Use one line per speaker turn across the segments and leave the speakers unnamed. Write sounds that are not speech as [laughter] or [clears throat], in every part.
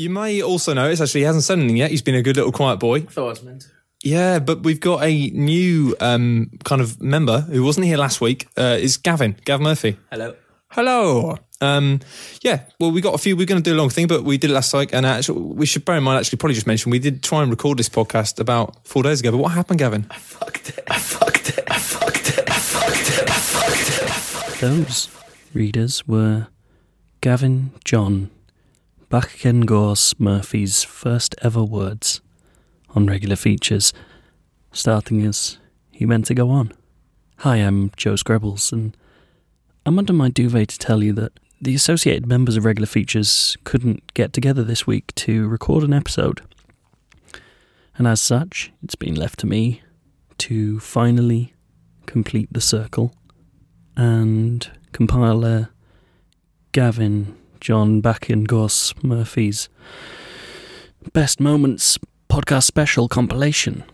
You may also notice, actually, he hasn't said anything yet. He's been a good little quiet boy.
thought I was meant to.
Yeah, but we've got a new um, kind of member who wasn't here last week. Uh, is Gavin, Gav Murphy.
Hello.
Hello. Um, yeah, well, we got a few. We're going to do a long thing, but we did it last week, and actually, we should bear in mind. Actually, probably just mention we did try and record this podcast about four days ago. But what happened, Gavin?
Fucked it. I fucked it. I fucked it. I fucked it. I fucked it. I fucked it.
Those readers were Gavin John Bakengors Murphy's first ever words on regular features, starting as he meant to go on. Hi, I'm Joe Skrebels, and I'm under my duvet to tell you that the associated members of regular features couldn't get together this week to record an episode. And as such, it's been left to me to finally complete the circle and compile a Gavin John Back in Bakingos Murphy's Best Moments podcast special compilation.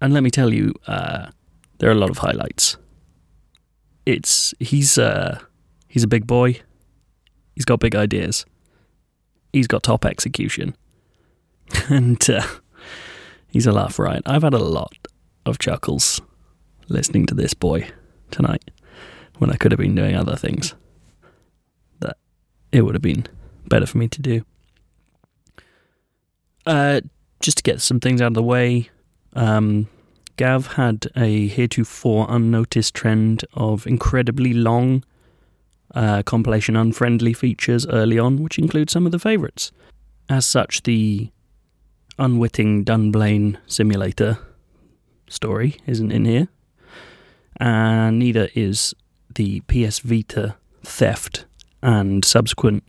And let me tell you, uh, there are a lot of highlights. It's he's uh, he's a big boy. He's got big ideas. He's got top execution, [laughs] and uh, he's a laugh riot. I've had a lot of chuckles listening to this boy tonight when I could have been doing other things it would have been better for me to do. Uh, just to get some things out of the way, um, Gav had a heretofore unnoticed trend of incredibly long uh, compilation unfriendly features early on, which include some of the favourites. As such, the unwitting Dunblane simulator story isn't in here, and neither is the PS Vita theft and subsequent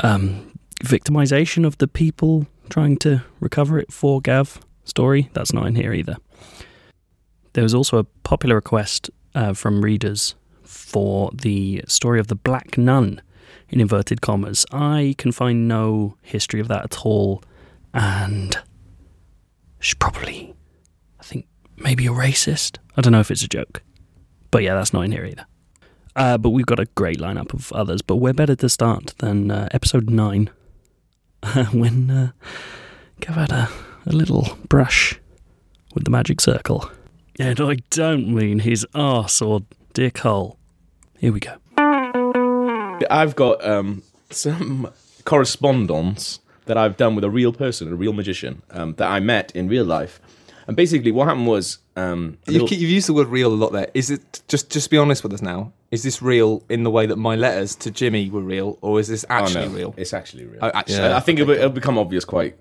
um, victimization of the people trying to recover it for Gav story. That's not in here either. There was also a popular request uh, from readers for the story of the Black Nun, in inverted commas. I can find no history of that at all, and should probably, I think, maybe a racist. I don't know if it's a joke, but yeah, that's not in here either. Uh, but we've got a great lineup of others, but we're better to start than uh, episode 9 [laughs] when uh, Gav had a, a little brush with the magic circle. And I don't mean his arse or dick hole. Here we go.
I've got um, some correspondence that I've done with a real person, a real magician um, that I met in real life. And basically, what happened was um,
You,
little-
you've used the word real a lot there. Is it just just be honest with us now? Is this real in the way that my letters to Jimmy were real, or is this
Oh,
actually
no,
real?
It's actually real.
Oh, actually,
I, I think it'll, it'll become obvious quite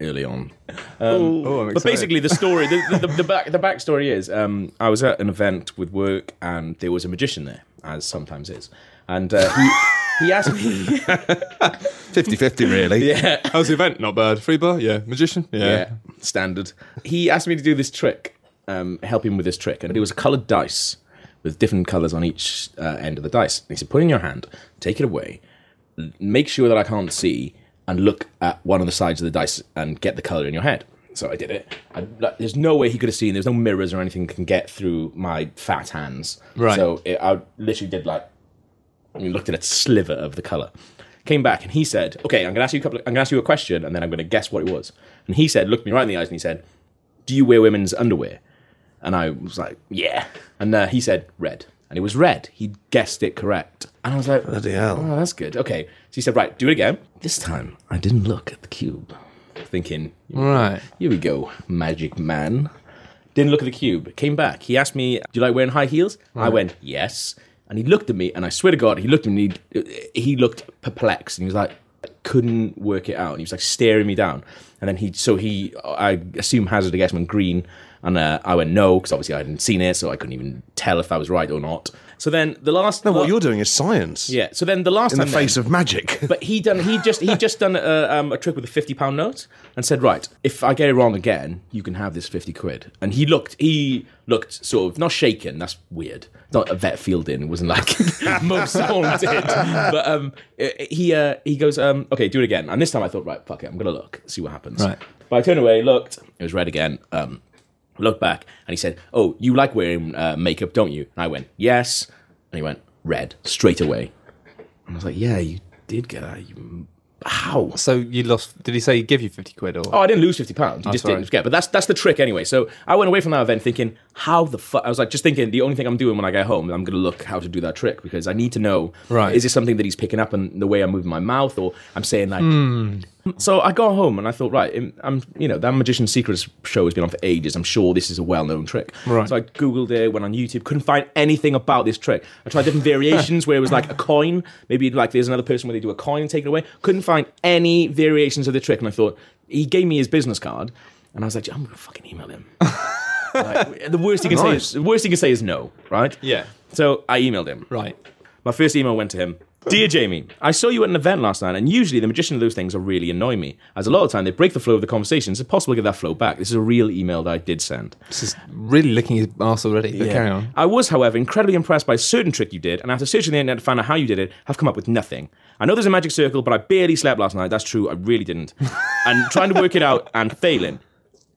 early on. Um,
Oh, I'm
but basically, the story, the, the, the, the back, the backstory is, um, I was at an event with work, and there was a magician there, as sometimes is, and uh, he he asked me, [laughs]
50-50 really. [laughs]
yeah,
How's the event? Not bad. Free bar? Yeah. Magician?
yeah, standard. He asked me to do this trick, um, help him with this trick, and it was a coloured dice with different colours on each uh, end of the dice. And he said, "Put it in your hand, take it away, make sure that I can't see, and look at one of the sides of the dice and get the colour in your head." So I did it. I, like, there's no way he could have seen. There's no mirrors or anything can get through my fat hands.
Right.
So it, I literally did like and looked at a sliver of the color. Came back and he said, "Okay, I'm gonna ask you a couple. Of, I'm gonna ask you a question, and then I'm gonna guess what it was." And he said, looked me right in the eyes, and he said, "Do you wear women's underwear?" And I was like, "Yeah." And uh, he said, "Red," and it was red. He guessed it correct, and I was like,
Bloody hell.
"Oh, that's good." Okay, so he said, "Right, do it again." This time, I didn't look at the cube, thinking,
Right.
here we go, magic man. Didn't look at the cube. Came back. He asked me, "Do you like wearing high heels?" I went, "Yes." And he looked at me, and I swear to God, he looked at me. He, he looked perplexed, and he was like, couldn't work it out. And he was like staring me down. And then he, so he, I assume hazard a guess went green, and uh, I went no because obviously I hadn't seen it, so I couldn't even tell if I was right or not. So then the last,
No, what you're doing is science.
yeah. So then the last
In the face
then-
of magic. [laughs]
but he done he just he just done a, um, a trick with a fifty pound note and said, right, if I get it wrong again, you can have this fifty quid. And he looked he looked sort of not shaken. That's weird. Not a vet Fielding. It wasn't like [laughs] most someone did. But um, he uh, he goes, um, okay, do it again. And this time I thought, right, fuck it, I'm gonna look, see what happens.
Right.
But I turned away, looked, it was red again. Um, looked back, and he said, "Oh, you like wearing uh, makeup, don't you?" And I went, "Yes." And he went, "Red," straight away. And I was like, "Yeah, you did get that, you How?
So you lost? Did he say he give you fifty quid or?
Oh, I didn't lose fifty pounds. You just
sorry.
didn't forget. But that's that's the trick anyway. So I went away from that event thinking, how the fuck? I was like, just thinking, the only thing I'm doing when I get home, I'm going to look how to do that trick because I need to know,
Right.
Is this something that he's picking up in the way I'm moving my mouth, or I'm saying like.
Hmm.
So I got home and I thought, right, I'm- I'm, you know, that Magician's Secrets show has been on for ages. I'm sure this is a well-known trick.
Right.
So I googled it, went on YouTube, couldn't find anything about this trick. I tried different variations where it was like a coin, maybe like there's another person where they do a coin and take it away. Couldn't find any variations of the trick, and I thought he gave me his business card, and I was like, I'm gonna fucking email him. [laughs] Like, the worst he can say is the worst he can say is no, right?
Yeah.
So I emailed him.
Right.
My first email went to him. Dear Jamie, I saw you at an event last night, and usually the magician of those things are really annoy me, as a lot of time they break the flow of the conversation. It's impossible to get that flow back. This is a real email that I did send.
This is really licking his arse already. But carry on.
I was, however, incredibly impressed by a certain trick you did, and after searching the internet to find out how you did it, have come up with nothing. I know there's a magic circle, but I barely slept last night. That's true, I really didn't. [laughs] and trying to work it out and failing.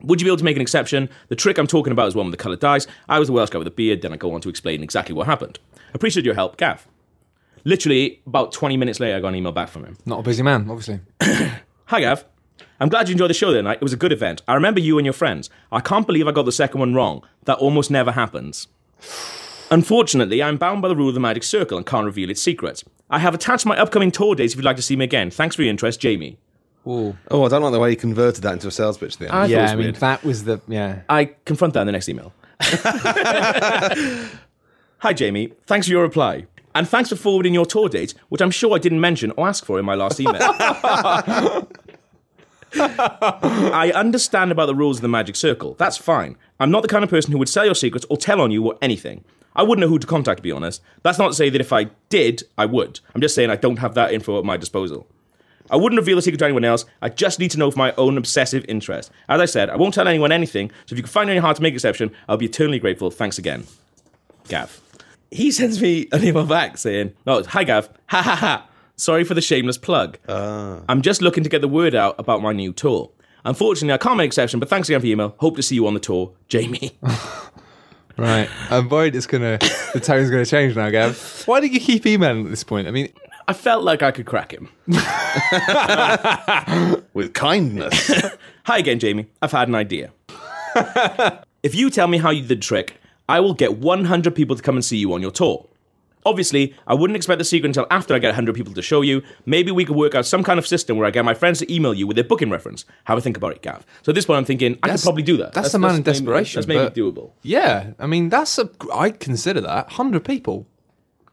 Would you be able to make an exception? The trick I'm talking about is one with the coloured dice. I was the Welsh guy with a beard, then I go on to explain exactly what happened. Appreciate your help, Gav. Literally, about 20 minutes later, I got an email back from him.
Not a busy man, obviously. [coughs]
Hi, Gav. I'm glad you enjoyed the show the other night. It was a good event. I remember you and your friends. I can't believe I got the second one wrong. That almost never happens. Unfortunately, I'm bound by the rule of the magic circle and can't reveal its secrets. I have attached my upcoming tour dates if you'd like to see me again. Thanks for your interest, Jamie.
Ooh.
Oh, I don't like the way he converted that into a sales pitch. Then.
I thought it
Yeah,
was
I mean
weird.
that was the yeah.
I confront that in the next email. [laughs] [laughs] Hi, Jamie. Thanks for your reply. And thanks for forwarding your tour dates, which I'm sure I didn't mention or ask for in my last email. [laughs] I understand about the rules of the magic circle. That's fine. I'm not the kind of person who would sell your secrets or tell on you or anything. I wouldn't know who to contact, to be honest. That's not to say that if I did, I would. I'm just saying I don't have that info at my disposal. I wouldn't reveal the secret to anyone else. I just need to know for my own obsessive interest. As I said, I won't tell anyone anything, so if you can find it in your heart to make an exception, I'll be eternally grateful. Thanks again. Gav. He sends me an email back saying, Oh, hi Gav. Ha ha ha. Sorry for the shameless plug. Ah. I'm just looking to get the word out about my new tour. Unfortunately, I can't make an exception, but thanks again for the email. Hope to see you on the tour. Jamie. [laughs]
Right. I'm worried it's gonna the tone's gonna change now, Gav. Why did you keep emailing at this point? I mean,
I felt like I could crack him. [laughs]
With kindness. [laughs]
Hi again, Jamie. I've had an idea. if you tell me how you did the trick, I will get 100 people to come and see you on your tour. Obviously, I wouldn't expect the secret until after I get 100 people to show you. Maybe we could work out some kind of system where I get my friends to email you with their booking reference. Have a think about it, Gav. So at this point, I'm thinking I could probably do that.
that's a man in
maybe-
desperation,
That's maybe doable.
yeah. I mean, that's a. I consider that hundred people.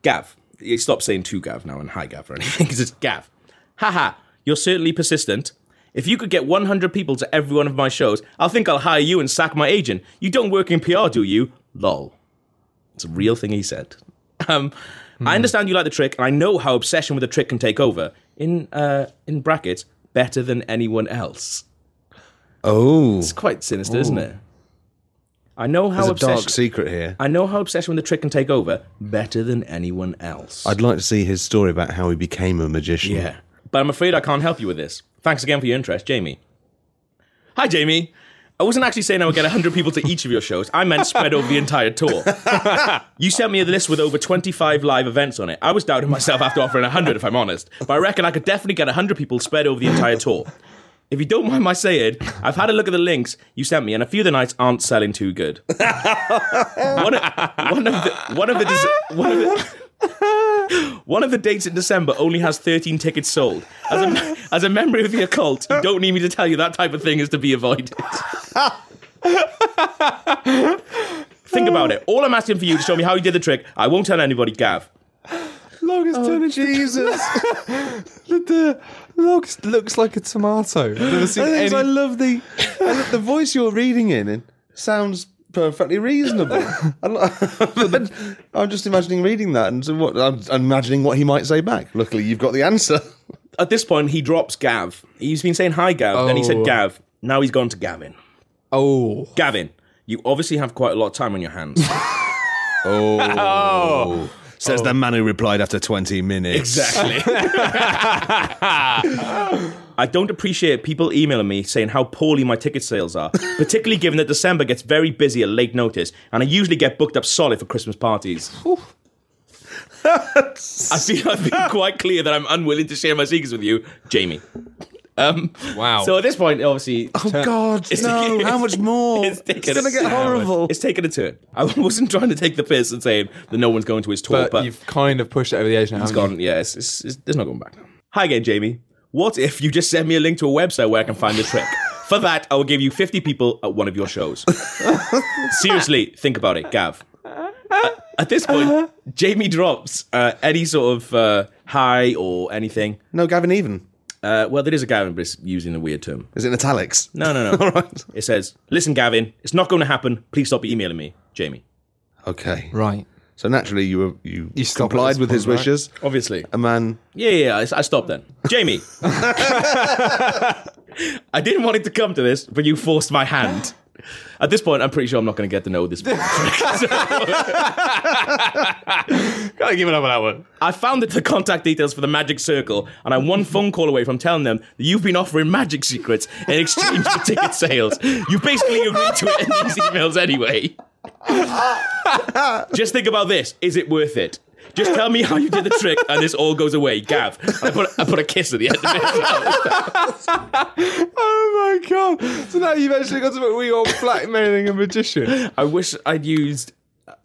Gav. You Stop saying to Gav now and hi Gav or anything [laughs] because it's Gav. Haha, you're certainly persistent. If you could get 100 people to every one of my shows, I'll think I'll hire you and sack my agent. You don't work in PR, do you? Lol. It's a real thing he said. [laughs] Um, I understand you like the trick, and I know how obsession with the trick can take over. In uh, in brackets, better than anyone else.
Oh,
It's quite sinister, isn't it? I know how
there's a
obsession.
dark secret here.
I know how obsession with the trick can take over better than anyone else.
I'd like to see his story about how he became a magician.
Yeah. But I'm afraid I can't help you with this. Thanks again for your interest, Jamie. Hi, Jamie. I wasn't actually saying I would get 100 people to each of your shows. I meant spread over the entire tour. [laughs] you sent me a list with over 25 live events on it. I was doubting myself after offering 100, if I'm honest. But I reckon I could definitely get 100 people spread over the entire tour. If you don't mind my saying, I've had a look at the links you sent me, and a few of the nights aren't selling too good. [laughs] one, of, one of the one of the one of the one of the dates in December only has 13 tickets sold. As a, [laughs] as a member of the occult, you don't need me to tell you that type of thing is to be avoided. [laughs] Think about it. All I'm asking for you to show me how you did the trick. I won't tell anybody, Gav.
Longest oh, [laughs] Jesus. the looks looks like a tomato. I've never seen
The thing is,
any.
I love the I love the voice you're reading in. It sounds perfectly reasonable. [laughs] I'm, [laughs] I'm just imagining reading that, and so what? I'm, I'm imagining what he might say back. Luckily, you've got the answer.
At this point, he drops Gav. He's been saying hi, Gav. Then he said
Oh.
Gav. Now he's gone to Gavin.
oh,
Gavin, you obviously have quite a lot of time on your hands. [laughs]
Oh, says the oh. man who replied after 20 minutes.
Exactly. [laughs] I don't appreciate people emailing me saying how poorly my ticket sales are, particularly given that December gets very busy at late notice, and I usually get booked up solid for Christmas parties. [laughs] I feel I've been quite clear that I'm unwilling to share my secrets with you, Jamie. Um,
Wow.
So at this point, obviously,
Oh God,
It's
no!
taking-
How much more? [laughs]
it's
It's, gonna get horrible.
it's taken a turn. I wasn't trying to take the piss and saying that no one's going to his tour,
but,
but,
you've kind of pushed it over the edge now.
it's
haven't you?
gone. Yeah, it's, it's, it's, there's no going back now. Hi again, Jamie. What if you just send me a link to a website where I can find the trick? [laughs] For that, I will give you 50 people at one of your shows. [laughs] Seriously, think about it, Gav. At, at this point, Jamie drops uh, any sort of uh, hi or anything.
No, Gavin, even
Uh, well, there is a Gavin, but it's using a weird term.
is it in italics?
No, no, no. [laughs]
All right.
It says, "Listen, Gavin, it's not going to happen. Please stop emailing me, Jamie."
Okay.
Right.
So naturally, you were you,
You
complied
this
with his
right?
wishes.
Obviously,
A man.
yeah, yeah. yeah I, I stopped then, Jamie. [laughs] [laughs] I didn't want it to come to this, but you forced my hand. At this point, I'm pretty sure I'm not going to get to know this. [laughs]
Gotta give it up on that one.
I found the contact details for the Magic Circle, and I'm one phone call away from telling them that you've been offering magic secrets in exchange for ticket sales. You basically agreed to it in these emails anyway. [laughs] Just think about this: is it worth it? Just tell me how you did the trick, and this all goes away. Gav, I put I put a kiss at the end of it. [laughs]
Oh my god! So now you've actually got to put we are blackmailing a magician.
I wish I'd used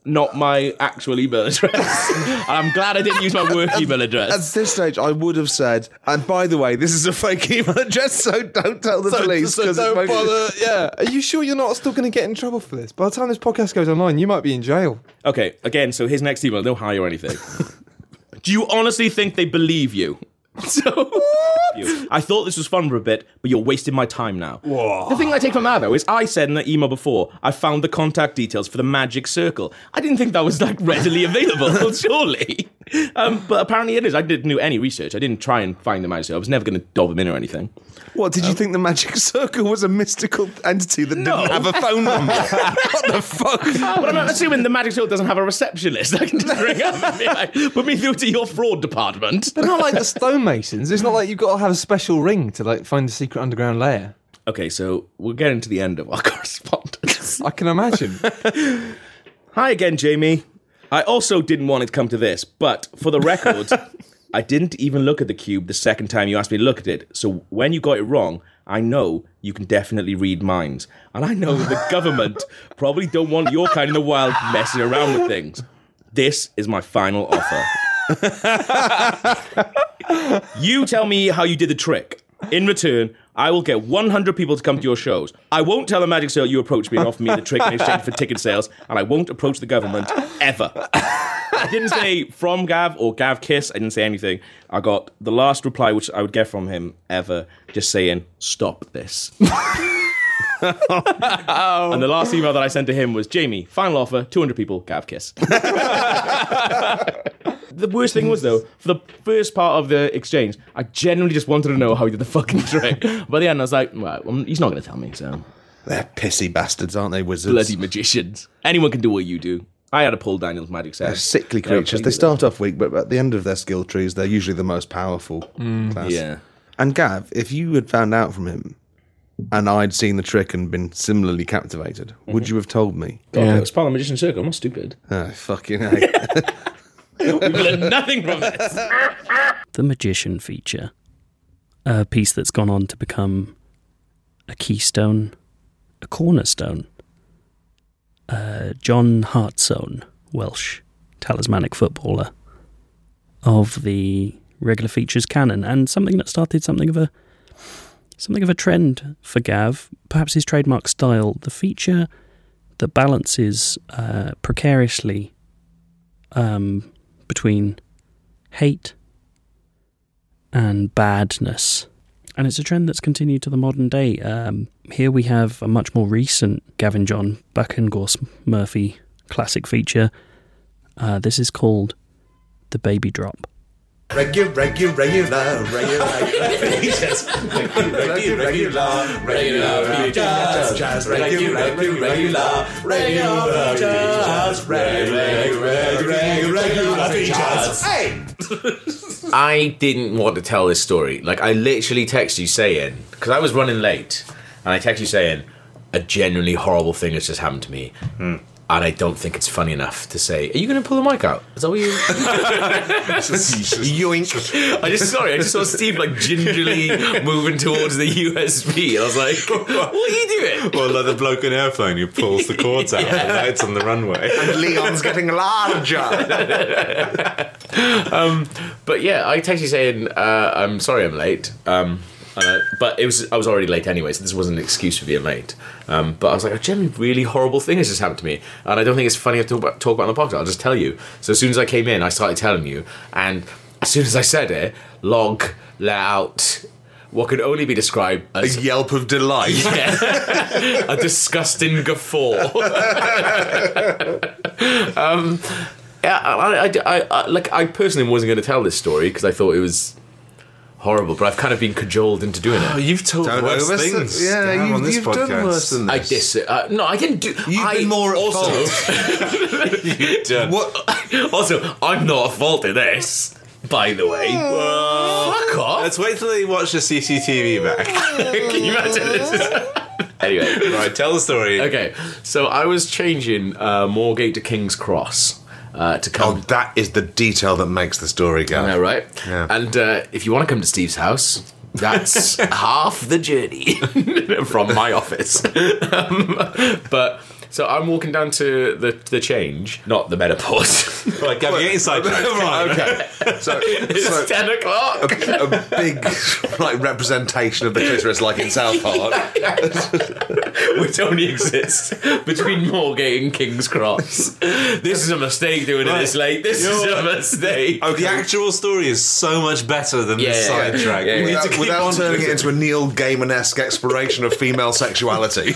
not my actual email address. [laughs] and I'm glad I didn't use my work email address.
At this stage, I would have said, and by the way, this is a fake email address, so don't tell the police.
so don't bother. Yeah. [laughs] Are you sure you're not still going to get in trouble for this? By the time this podcast goes online, you might be in jail.
Okay, again, so his next email, no hi or anything. [laughs] Do you honestly think they believe you? [laughs] So. I thought this was fun for a bit, but you're wasting my time now. The thing I take from that, though, is I said in the email before, I found the contact details for the magic circle. I didn't think that was like readily available, [laughs] surely. Um, but apparently it is. I didn't do any research. I didn't try and find the magic circle. I was never going to dob them in or anything.
What did you um, think the magic [laughs] circle was a mystical entity that didn't have a phone number? [laughs] what the fuck?
But I'm not assuming the magic circle doesn't have a receptionist. I can just ring up and be like, put me through to your fraud department.
They're not like the stonemasons. It's not like you've got to have a special ring to like find the secret underground layer.
Okay, so we're getting to the end of our [laughs] correspondence.
I can imagine.
Hi again, Jamie. I also didn't want it to come to this, but for the record, I didn't even look at the cube the second time you asked me to look at it. So when you got it wrong, I know you can definitely read minds. And I know the [laughs] government probably don't want your kind in the wild messing around with things. This is my final offer. [laughs] you tell me how you did the trick. In return, I will get 100 people to come to your shows. I won't tell a magic sale you approached me and offered me the trick in exchange for ticket sales, and I won't approach the government ever. I didn't say from Gav or Gav Kiss. I didn't say anything. I got the last reply, which I would get from him ever, just saying, stop this. [laughs] And the last email that I sent to him was Jamie, final offer, 200 people, Gav Kiss. [laughs] the worst thing was, though, for the first part of the exchange, I genuinely just wanted to know how he did the fucking trick. [laughs] By the end, I was like, well, well, he's not going to tell me, so.
They're pissy bastards, aren't they, wizards?
Bloody magicians. Anyone can do what you do. I had to pull Daniel's magic set.
They're sickly creatures.
please.
They start off weak, but at the end of their skill trees, they're usually the most powerful mm. class.
Yeah.
And Gav, if you had found out from him and I'd seen the trick and been similarly captivated, mm-hmm. would you have told me?
God, it was part of the magician's circle. I'm not stupid.
Oh, fucking [laughs] hell.
We've learned nothing from this.
The Magician feature, a piece that's gone on to become a keystone, a cornerstone. Uh, John Hartson, Welsh talismanic footballer of the regular features canon, and something that started something of a something of a trend for Gav, perhaps his trademark style. The feature that balances uh, precariously um, between hate and badness. And it's a trend that's continued to the modern day. Um, here we have a much more recent Gavin John Buckengorse Murphy classic feature. Uh, this is called The Baby Drop.
Regular, regular, regular, regular, regular features. Regular, regular, regular, regular features. Jazz, regular, regular, regular, regular features. Regular, regular, regular features. Hey!
I didn't want to tell this story. Like, I literally texted you saying, because I was running late, and I texted you saying, a genuinely horrible thing has just happened to me. Hmm.
And I don't think it's funny enough to say. Are you going to pull the mic out? Is that what you? [laughs]
Yoink.
I just sorry. I just saw Steve like gingerly moving towards the USB, and I was like, [laughs] "What are you doing?"
Well, like the bloke in airplane who pulls the cords out and [laughs] lights on the runway.
And Leon's getting larger.
But yeah, I texted you saying, uh, "I'm sorry, I'm late." Um, but it was I was already late anyway, so this wasn't an excuse for being late. Um, but I was like, a genuinely really horrible thing has just happened to me, and I don't think it's funny to talk about, talk about on the podcast. I'll just tell you. So as soon as I came in, I started telling you, and as soon as I said it, log let out what could only be described as A
yelp of delight. [laughs]
a disgusting guffaw. [laughs] um, yeah, I, I, I, I, like I personally wasn't going to tell this story because I thought it was horrible, but I've kind of been cajoled into doing
Oh,
it. [gasps]
you've told
Don't
worse
overst-
things.
Yeah,
Gav,
you,
on this
you've
podcast.
done worse than this.
I
this.
dis. Uh, no, I didn't do.
You've
I
been more at
also,
fault. [laughs]
Done.
What? [laughs]
also, I'm not at fault in this. By the way, fuck off.
Let's wait till they watch the CCTV back. [laughs]
Can you imagine this? anyway,
right, tell the story.
okay. So I was changing uh, Moorgate to King's Cross uh, to
Oh, that is the detail that makes the story go.
Yeah, right.
Yeah.
And uh, if you want to come to Steve's house, that's [laughs] half the journey [laughs] from my office. [laughs] Um, but so I'm walking down to the the change, not the menopause. [laughs]
Right, Gav, you're getting sidetracked. [laughs]
right, okay. So,
it's
so
ten o'clock.
a big [laughs] like representation of the clitoris, like in South Park.
which only exists between Moorgate and King's Cross. This is a mistake doing it this late. This is a mistake.
Oh, the actual story is so much better than
Yeah,
this
yeah, yeah.
sidetrack.
Yeah,
You
yeah.
Without, without turning it into a Neil Gaiman-esque exploration of female sexuality.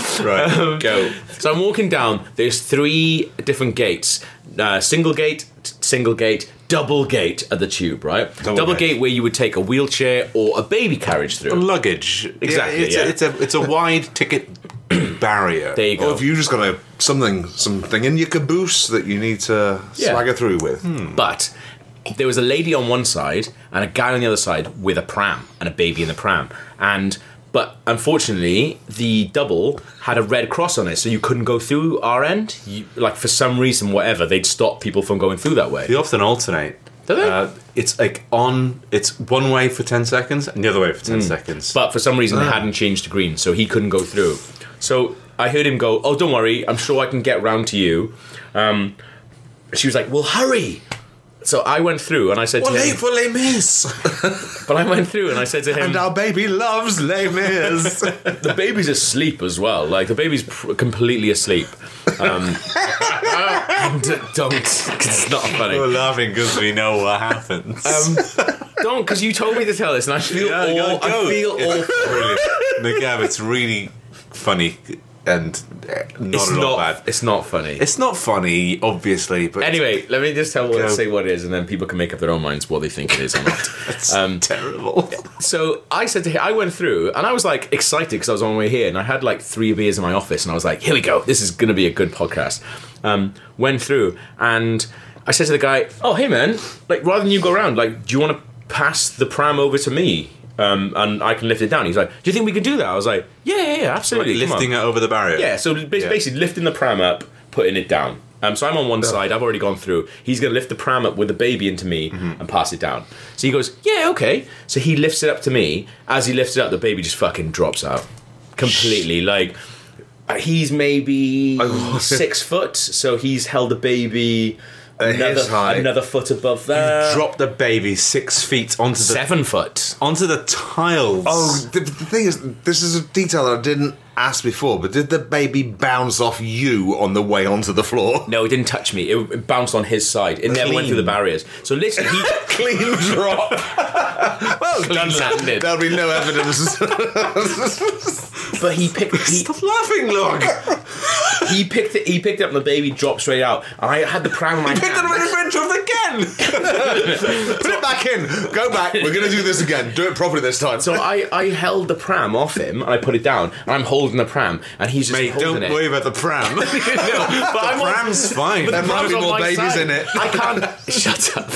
[laughs]
Right.
go. So I'm walking down. There's three different gates: uh, single gate, t- single gate, double gate at the tube. Right? Double,
gate.
gate where you would take a wheelchair or a baby carriage through.
Luggage.
Exactly,
it's,
yeah.
A, it's a it's a wide ticket [clears throat] barrier.
There you go.
or if you just got a something something in your caboose that you need to
Yeah.
swagger through with.
But there was a lady on one side and a guy on the other side with a pram and a baby in the pram. And but unfortunately, the double had a red cross on it, so you couldn't go through our end. You, like for some reason, whatever, they'd stop people from going through that way.
They often alternate.
Do they?
Uh, it's like on. It's one way for ten seconds and the other way for ten seconds.
But for some reason, they hadn't changed to green, so he couldn't go through. So I heard him go, "Oh, don't worry, I'm sure I can get round to you." Um, she was like, "Well, hurry." So I went through and I said to him,
for Les Mis. [laughs]
but I went through and I said to him,
and our baby loves Les Mis. [laughs]
the baby's asleep as well. Like the baby's pr- completely asleep. Um, [laughs] and don't, because it's not funny.
We're laughing because we know what happens.
Um, don't, because you told me to tell this, and I feel
Yeah,
all,
go, go.
I feel
It's
awful.
brilliant. No, Gav, it's really funny and uh, not
It's
at all
not.
bad.
It's not funny.
It's not funny, obviously, but
Anyway, let me just tell what say what it is, and then people can make up their own minds what they think it is or not. [laughs]
it's
Um,
terrible.
so I said to him, I went through, and I was like excited because I was on my way here, and I had like three beers in my office, and I was like, here we go, this is going to be a good podcast. Um, went through, and I said to the guy, oh hey man, like rather than you go around, like do you want to pass the pram over to me? Um, and I can lift it down. He's like, "Do you think we could do that?" I was like, "Yeah, yeah, yeah absolutely." On."
Lifting it over the barrier.
Yeah, so ba-
Yeah.
basically lifting the pram up, putting it down. Um, so I'm on one side, I've already gone through. He's going to lift the pram up with the baby into me and pass it down. So he goes, Yeah, okay. So he lifts it up to me. As he lifts it up, the baby just fucking drops out completely. Like, uh, he's maybe [laughs] six foot, so he's held the baby another,
his height.
another foot above there.
Drop the baby six feet onto the
Seven foot.
onto the tiles.
Oh, the, the thing is, this is a detail that I didn't ask before, but did the baby bounce off you on the way onto the floor?
No, it didn't touch me. It, it bounced on his side. It never went through the barriers. So literally, he [laughs]
Clean drop. [laughs] well,
clean landed.
there'll be no evidence.
But he picked. He,
Stop laughing, look.
he picked it. He picked it up. and The baby dropped straight out. And I had the pram in my
Pick it up in front of again. [laughs]
Put it back in. Go back. We're going to do this again. Do it properly this time.
So I, I held the pram off him and I put it down. And I'm holding the pram and he's just
Mate,
holding
don't
it.
worry about the pram. [laughs]
No, but I'm on-
Pram's fine.
but the
There might
pram's
be
on
more
my
babies
side.
in it.
I can't. [laughs] shut up.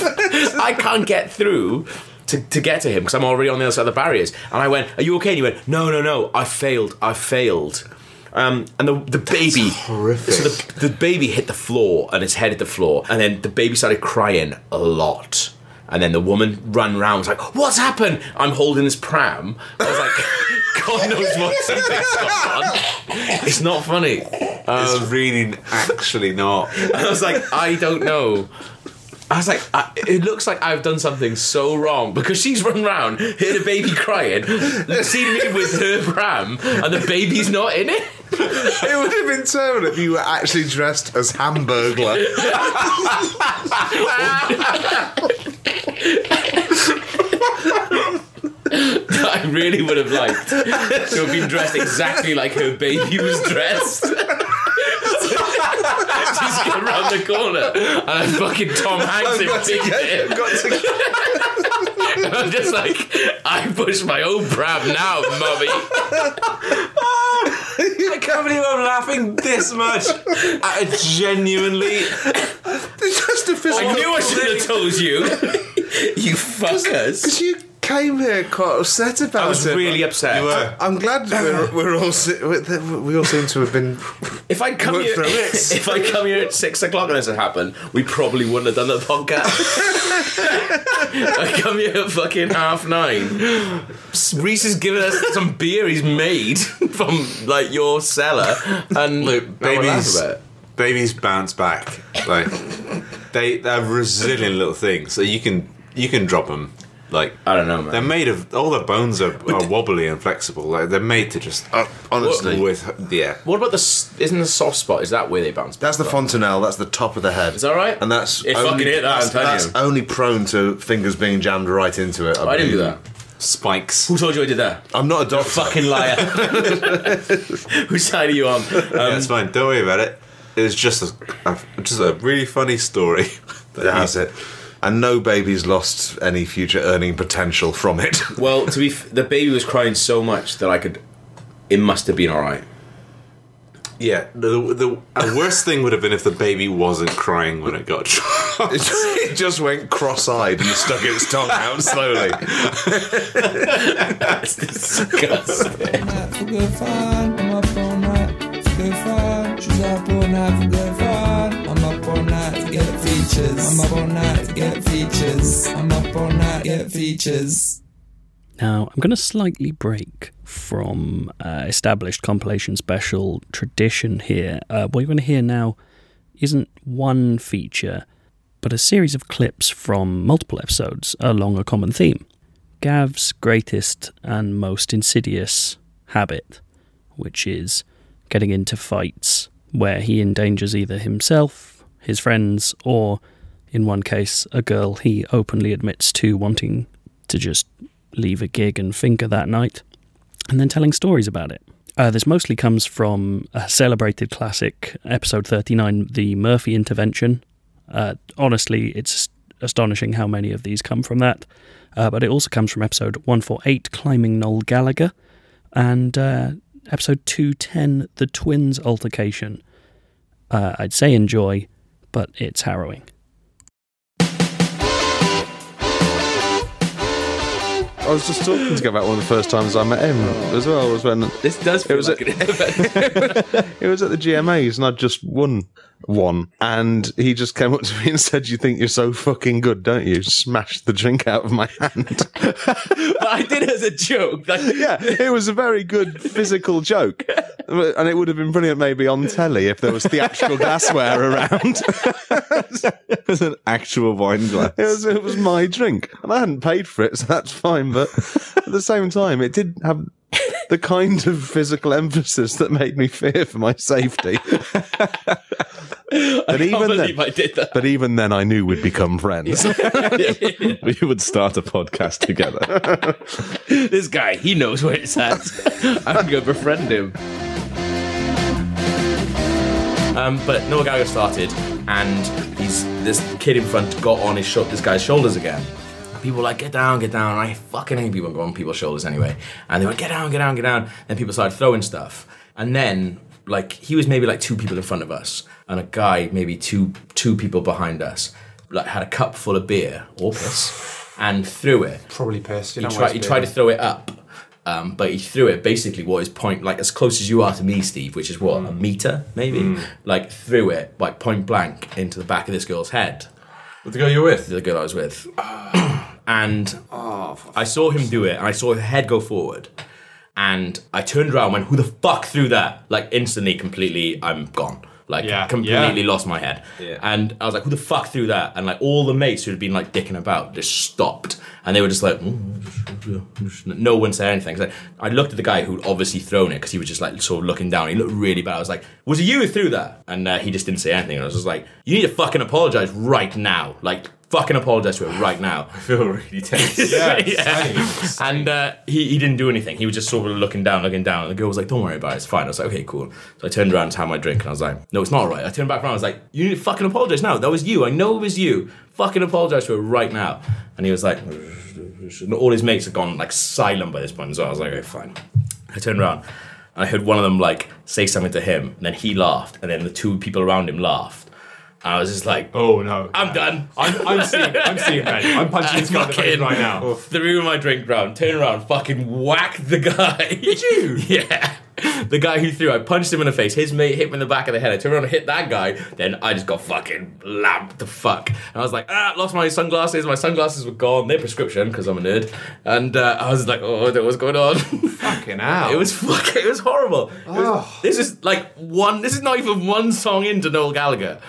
I can't get through. To, to get to him because I'm already on the other side of the barriers and I went are you okay and he went no no no I failed I failed Um, and the the baby,
horrific.
So the, the baby hit the floor and its head hit the floor, and then the baby started crying a lot. And then the woman ran around, was like, "What's happened?" I'm holding this pram. I was like, [laughs] "God knows what something's gone on." It's not funny.
it's um, really actually not.
And [laughs] I was like, I don't know. I was like, I, it looks like I've done something so wrong because she's run round, heard a baby crying, seen me with her pram, and the baby's not in it.
It would have been terrible if you were actually dressed as Hamburglar. [laughs] [laughs]
I really would have liked to have been dressed exactly like her baby was dressed. [laughs] She's come round the corner, and I'm fucking Tom Hanks in
Got to get-
hair.
got to- [laughs]
I'm just like, I push my own pram now, mummy.
I can't believe I'm laughing this much at a genuinely.
Just a physical.
I knew I should have told you. you fuckers.
Because you came here quite upset about it.
I was
it.
really upset.
You were.
I'm glad we're, we're all si- we all seem to have been.
If I'd come here,
through it. [laughs]
if I'd come here at six o'clock and this had happened, we probably wouldn't have done the podcast. [laughs] I come here at fucking half nine. Reese has given us some beer he's made [laughs] from like your cellar, and
Look,
now we're laughing
babies, babies bounce back. Like they, they're resilient little things. So you can you can drop them. Like
I don't know, man.
they're made of all their bones are, are wobbly and flexible. Like they're made to just
Uh, honestly,
with yeah.
What about the? s- Isn't the soft spot? Is that where they bounce?
that's the
back?
fontanelle. That's the top of the head.
Is that right?
And that's
It fucking hit that, I'm
That's,
telling
that's
you.
only prone to fingers being jammed right into it.
I didn't do that.
Spikes.
Who told you I did that?
I'm not a doctor.
Fucking liar. [laughs] Whose side are you on? Um,
yeah, it's fine. Don't worry about it. It was just a, a just a really funny story. [laughs]
That's it. And no baby's lost any future earning potential from it. [laughs]
Well, to be, f- the baby was crying so much that I could. It must have been all right.
Yeah, the, the a worst thing would have been if the baby wasn't crying when it got shot.
it just went cross-eyed and stuck its tongue out slowly.
That's disgusting.
Up all night for good fun. She's up all night for good fun. I'm up all night get features. I'm up all night get features. I'm up all night get features.
Now, I'm going to slightly break from uh, established compilation special tradition here. Uh, what you're going to hear now isn't one feature, but a series of clips from multiple episodes along a common theme Gav's greatest and most insidious habit, which is getting into fights where he endangers either himself, his friends, or, in one case, a girl he openly admits to wanting to just leave a gig and finger that night, and then telling stories about it. Uh, this mostly comes from a celebrated classic, episode 39, The Murphy Intervention. Uh, honestly, it's astonishing how many of these come from that. Uh, but it also comes from episode 148, Climbing Noel Gallagher, and uh, episode 210, The Twins Altercation. Uh, I'd say enjoy, but it's harrowing.
I was just talking to Gav about one of the first times I met him as well. Was when
This does feel
was
like
a-
an [laughs]
it was at the GMAs and I'd just won one, and he just came up to me and said, "You think you're so fucking good, don't you?" Smashed the drink out of my hand.
but [laughs] I did it as a joke. Like,
yeah, it was a very good physical joke, and it would have been brilliant maybe on telly if there was theatrical glassware around. [laughs]
It was an actual wine glass.
It was it was my drink, and I hadn't paid for it, so that's fine. But at the same time, it did have [laughs] the kind of physical emphasis that made me fear for my safety. but [laughs]
I
even then,
I did that.
but even then, I knew we'd become friends. [laughs]
we would start a podcast together.
this guy, he knows where it's at. I'm going to befriend him. Um, but Noel Gallagher started, and he's this kid in front got on his sho- this guy's shoulders again. People were like, get down, get down. I fucking hate people going on people's shoulders anyway. And they went, get down, get down, get down. And people started throwing stuff. And then, like, he was maybe like two people in front of us, and a guy maybe two two people behind us, like had a cup full of beer or piss, and threw it
Probably pissed. You
he tried, he tried to throw it up Um, but he threw it basically what his point like as close as you are to me, Steve, which is what a meter maybe. Like threw it like point blank into the back of this girl's head.
With the girl you're with?
The girl I was with, [sighs] [clears throat] and I saw him do it, and I saw his head go forward, and I turned around, and went, "Who the fuck threw that?" Like instantly, completely, I'm gone. Like
Yeah,
completely
yeah.
lost my head.
Yeah.
And I was like, "Who the fuck threw that?" And like all the mates who had been like dicking about just stopped, and they were just like, "Mm, no one said anything. So I looked at the guy who'd obviously thrown it because he was just like sort of looking down. He looked really bad. I was like, "Was it you who threw that?" And uh, he just didn't say anything. And I was just like, "You need to fucking apologize right now. Like, fucking apologize to her right now."
I feel really tense. [laughs]
yeah. And uh, he, he didn't do anything. He was just sort of looking down, looking down. And the girl was like, "Don't worry about it. It's fine." I was like, "Okay, cool." So I turned around to have my drink, and I was like, "No, it's not all right." I turned back around. I was like, "You need to fucking apologize now. That was you. I know it was you. Fucking apologize to her right now." And he was like, and all his mates had gone like silent by this point. So I was like, "Okay, fine." I turned around. And I heard one of them like say something to him, and then he laughed, and then the two people around him laughed. I was just like,
Oh no.
I'm done.
I'm, I'm seeing, I'm seeing, mate. I'm punching this guy in right now.
Threw my drink round, turned around, fucking whack the guy. Did you? [laughs] yeah. The guy who threw, I punched him in the face. His mate hit me in the back of the head. I turned around and hit that guy. Then I just got fucking lamped the fuck. And I was like, ah, lost my sunglasses. My sunglasses were gone. They're prescription because I'm a nerd. And uh, I was like, oh, what's going on? [laughs]
Fucking hell.
It was fucking, it was horrible. It was- this is like one, this is not even one song into Noel Gallagher.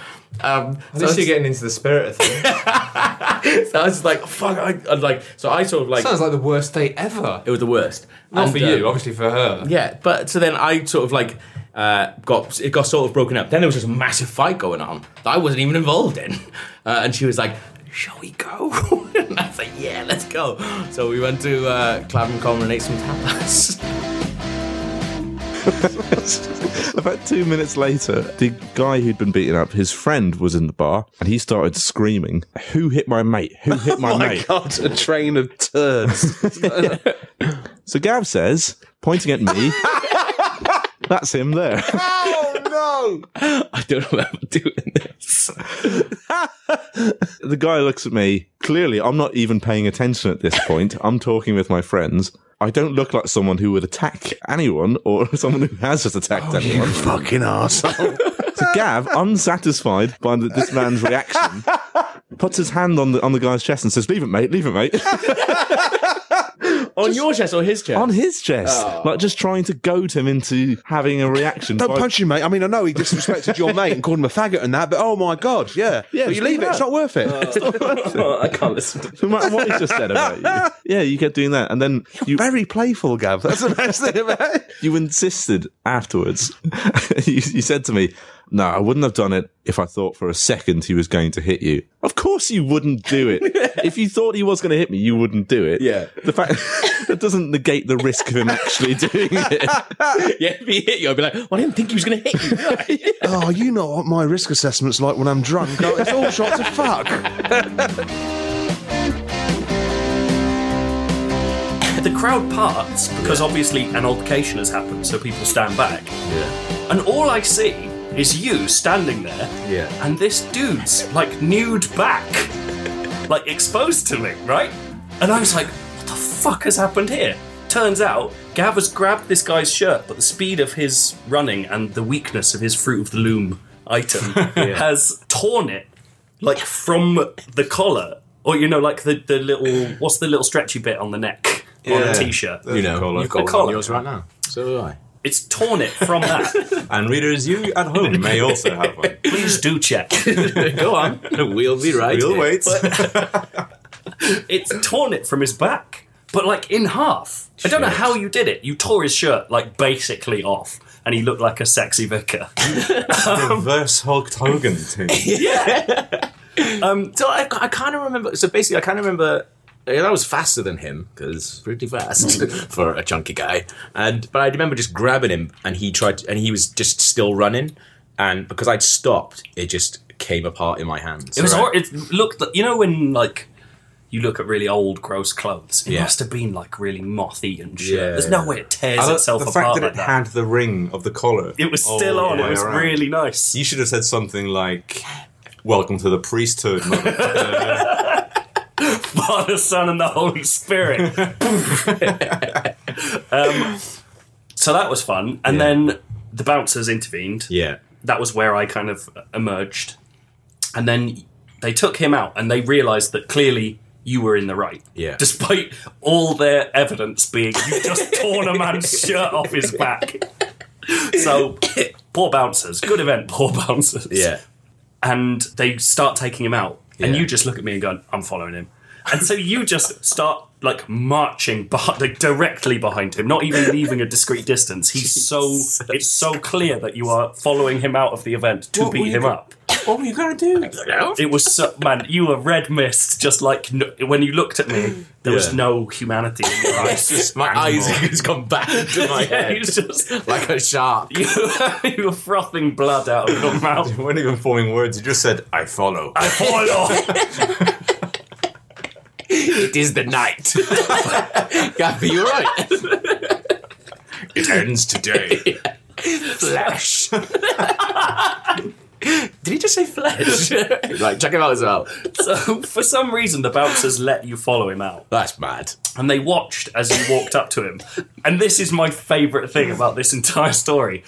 Um,
At
so,
least you're getting into the spirit of things. [laughs]
so I was just like, fuck, I, I like, so I sort of like,
Sounds like the worst day ever.
it was the worst.
Not
And,
for you, obviously for her.
Yeah, but so then I sort of like uh, got it got sort of broken up. Then there was just a massive fight going on that I wasn't even involved in, uh, and she was like, "Shall we go?" [laughs] and I was like, "Yeah, let's go." So we went to uh, Clapham Common and ate some tapas. [laughs] [laughs]
About two minutes later, the guy who'd been beaten up, his friend was in the bar, and he started screaming, "Who hit my mate? Who hit my [laughs]
Oh my
mate?"
god, a train of turds. [laughs]
So Gav says, pointing at me, "That's him there."
oh no!
I don't remember doing this.
the guy looks at me. Clearly, I'm not even paying attention at this point. I'm talking with my friends. I don't look like someone who would attack anyone or [laughs] someone who has just attacked oh,
no!
anyone.
You fucking arsehole. [laughs]
So Gav, unsatisfied by the, this man's reaction, puts his hand on the on the guy's chest and says, "Leave it, mate. Leave it, mate." [laughs]
On your chest or his chest?
on his chest, oh. like just trying to goad him into having a reaction.
Don't
So I-
punch him, mate. I mean, I know he disrespected your mate and called him a faggot and that, but oh my god, yeah.
Yeah,
but you leave
leave
it. It's
that.
not worth it. Oh.
Oh, I can't listen to
No matter what he just said about you, [laughs] yeah, you kept doing that, and then you
Very playful, Gav. That's the best thing about it.
you insisted afterwards. [laughs] you, you said to me, "No, I wouldn't have done it if I thought for a second he was going to hit you." Of course, you wouldn't do it. [laughs] if you thought he was going to hit me, you wouldn't do it.
Yeah.
the fact [laughs] that doesn't negate the risk of him actually [laughs] doing it.
Yeah, if he hit you, I'd be like, well, I didn't think he was going to hit you.
Oh, you know what my risk assessment's like when I'm drunk. Oh, It's all shots of fuck.
The crowd parts because obviously an altercation has happened, so people stand back.
Yeah.
And all I see is you standing there,
Yeah.
and this dude's like nude back, like exposed to me, right? And I was like, what the fuck has happened here? Turns out Gav has grabbed this guy's shirt, but the speed of his running and the weakness of his Fruit of the Loom item [laughs] has torn it like from the collar. Or you know, like the, the little what's the little stretchy bit on the neck on
Yeah.
a t-shirt?
You know,
You've got a collar.
yours right now. So do I.
It's torn it from that. [laughs]
And readers, you at home may also have one.
Please do check. [laughs]
Go on. We'll be right.
We'll
here.
wait. [laughs]
It's torn it from his back, but like in half. I don't know how you did it. You tore his shirt like basically off, and he looked like a sexy vicar.
Reverse Hulk Hogan team.
Um, so I, I kind of remember. So basically, I kind of remember. Yeah, I was faster than him because pretty fast [laughs] for a chunky guy. And but I remember just grabbing him, and he tried, and he was just still running. And because I'd stopped, it just came apart in my hands.
It was.
Right?
hor- It looked. You know when like. You look at really old, gross clothes. It
Yeah.
must have been like really mothy and shit.
Yeah.
There's no way it tears
I like
itself
the
apart
fact that
like
it
that.
had the ring of the collar.
it was
oh,
still on. It was
around.
really nice.
You should have said something like, "Welcome to the priesthood." [laughs] motherfucker."
Father, Son, and the Holy Spirit. [laughs] Um, so that was fun, and then the bouncers intervened.
Yeah.
That was where I kind of emerged, and then they took him out, and they realised that clearly you were in the right.
Yeah.
Despite all their evidence being you just [laughs] torn a man's shirt off his back. So poor bouncers, good event, poor bouncers.
Yeah.
And they start taking him out, and
Yeah.
you just look at me and go, "I'm following him." And so you just start like marching behind, like, directly behind him, not even leaving a discreet distance. He's so it's so clear that you are following him out of the event to
What
beat
you
him
go-
up.
What were you gonna do?
It was so, man, you were red mist, just like no, when you looked at me, there was no humanity in your [laughs] eyes.
just, My eyes has gone back [laughs] into my
Yeah,
head
it was just
like a shark. [laughs]
you, you were frothing blood out of your mouth.
You weren't even forming words. You just said, "I follow."
I follow.
It is the night. [laughs] Gabby, you're right.
it ends today.
Flesh. [laughs] Did he just say flesh? like, [laughs] check him out as well.
So for some reason, the bouncers let you follow him out.
That's mad.
and they watched as you walked up to him. And this is my favourite thing about this entire story: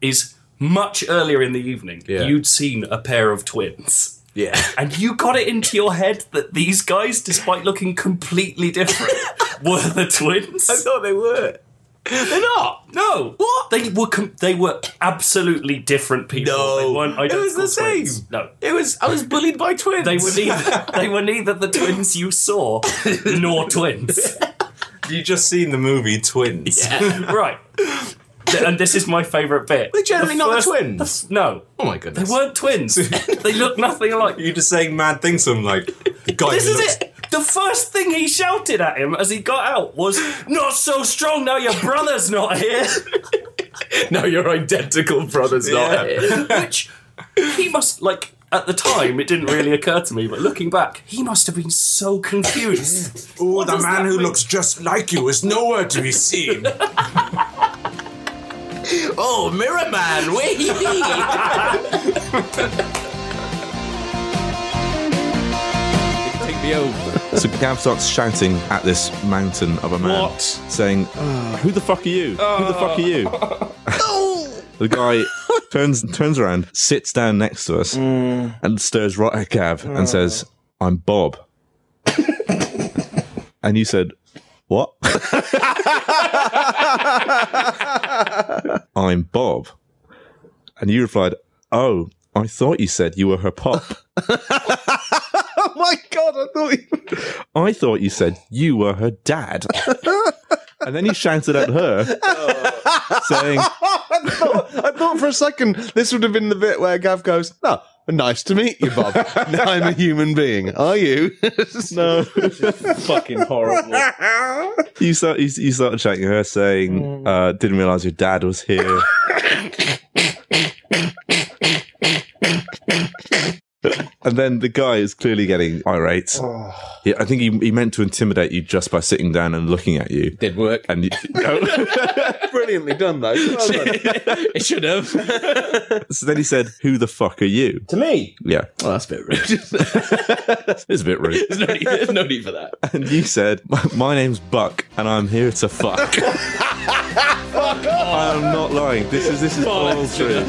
is much earlier in the evening,
Yeah.
you'd seen a pair of twins.
Yeah. [laughs]
And you got it into your head that these guys, despite looking completely different, [laughs] were the twins.
I thought they were. They're not.
No, what they were? Com- they were absolutely different people.
No.
they weren't
It was the same.
twins. No,
It was. I was bullied by twins.
they were neither. [laughs] they were neither the twins you saw nor twins.
You just seen the movie Twins.
right. Th- And this is my favourite bit.
They're generally
The
not the twins.
the f- no,
Oh my goodness.
they weren't twins. [laughs] they look nothing alike.
You're just saying mad things. I'm like, the guy
This
who
is
looks
it. The first thing he shouted at him as he got out was, "Not so strong now. Your brother's not here." [laughs]
No, your identical brother's not here. [laughs]
Which he must like. At the time, it didn't really occur to me, but looking back, he must have been so confused.
Oh, the man who
mean?
looks just like you is nowhere to be seen. [laughs]
Oh, Mirror Man, where he be? Take me over.
So Gav starts shouting at this mountain of a man,
What?
saying, "Who the fuck are you? Who the fuck are you?" [laughs] the guy turns turns around, sits down next to us, mm. and stares right at Gav and says, "I'm Bob." [laughs] and you said, "What?" [laughs] I'm Bob. And you replied, "Oh, I thought you said you were her pop." [laughs]
Oh my god, I thought you.
I thought you said you were her dad. [laughs] and then you shouted at her, saying,
I thought, I thought for a second this would have been the bit where Gav goes, "No, nice to meet you, Bob. [laughs] now I'm a human being. Are you?" [laughs]
No.
Fucking horrible. [laughs]
you, start, you, you started shouting at her, saying, uh, Didn't realize your dad was here. And then the guy is clearly getting irate. Oh. Yeah, I think he, he meant to intimidate you just by sitting down and looking at you.
Did work.
And you, [laughs] no. [laughs]
Brilliantly done, though. Well done. [laughs]
It should have.
so then he said, Who the fuck are you?
to me.
Yeah,
Oh, that's a bit rude.
it's a bit rude.
there's, no need, there's no need for that.
And you said, "My- My name's Buck, and I'm here to fuck. I'm not lying. This is this is oh, all true.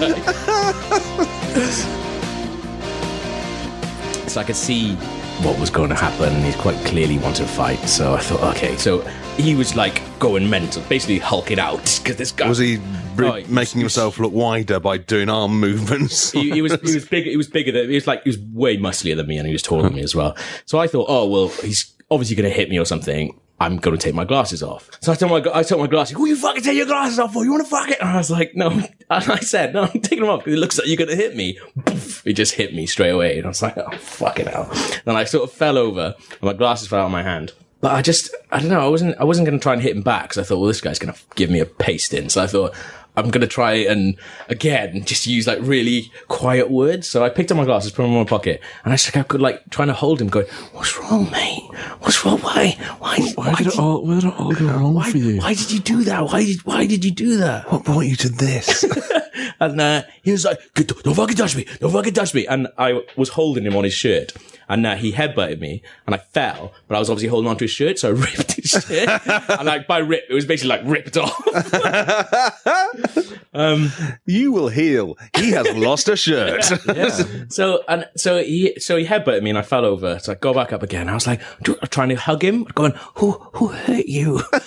So I could see what was going to happen, and he quite clearly wanted to fight. So I thought, okay. So he was like going mental, basically hulking out because this guy
Was he re-
Oh,
making himself look wider by doing arm movements?
he, he was he was [laughs] big. He was bigger than he was like he was way musclier than me, and he was taller than me as well. So I thought, oh well, he's obviously going to hit me or something. I'm going to take my glasses off. So I told my I took my glasses. Who you fucking take your glasses off for? You want to fuck it? And I was like, no. [laughs] And I said, no, I'm taking them off because it looks like you're going to hit me. [laughs] It just hit me straight away, and I was like, oh fucking hell. Then I sort of fell over, and my glasses fell out of my hand. But I just, I don't know. I wasn't, I wasn't going to try and hit him back because I thought, well, this guy's going to give me a paste in. So I thought, I'm going to try and again just use like really quiet words. So I picked up my glasses, put them in my pocket, and I just could like trying to hold him, going, "What's wrong, mate? What's wrong? Why? Why? Why, did,
all, where did it all go wrong
why, for you? why did you do that? Why did Why did you do that?"
what brought you to this? [laughs]
And uh, he was like, "Don't fucking touch me! Don't fucking touch me!" And I was holding him on his shirt, and uh, he headbutted me, and I fell, but I was obviously holding onto his shirt, so I [laughs] ripped his shirt, and like by rip, it was basically like ripped off. [laughs]
You will heal. He has lost a shirt. [laughs]
So and so he so he headbutted me and I fell over. So I go back up again. I was like trying to hug him, going, "Who who hurt you? who,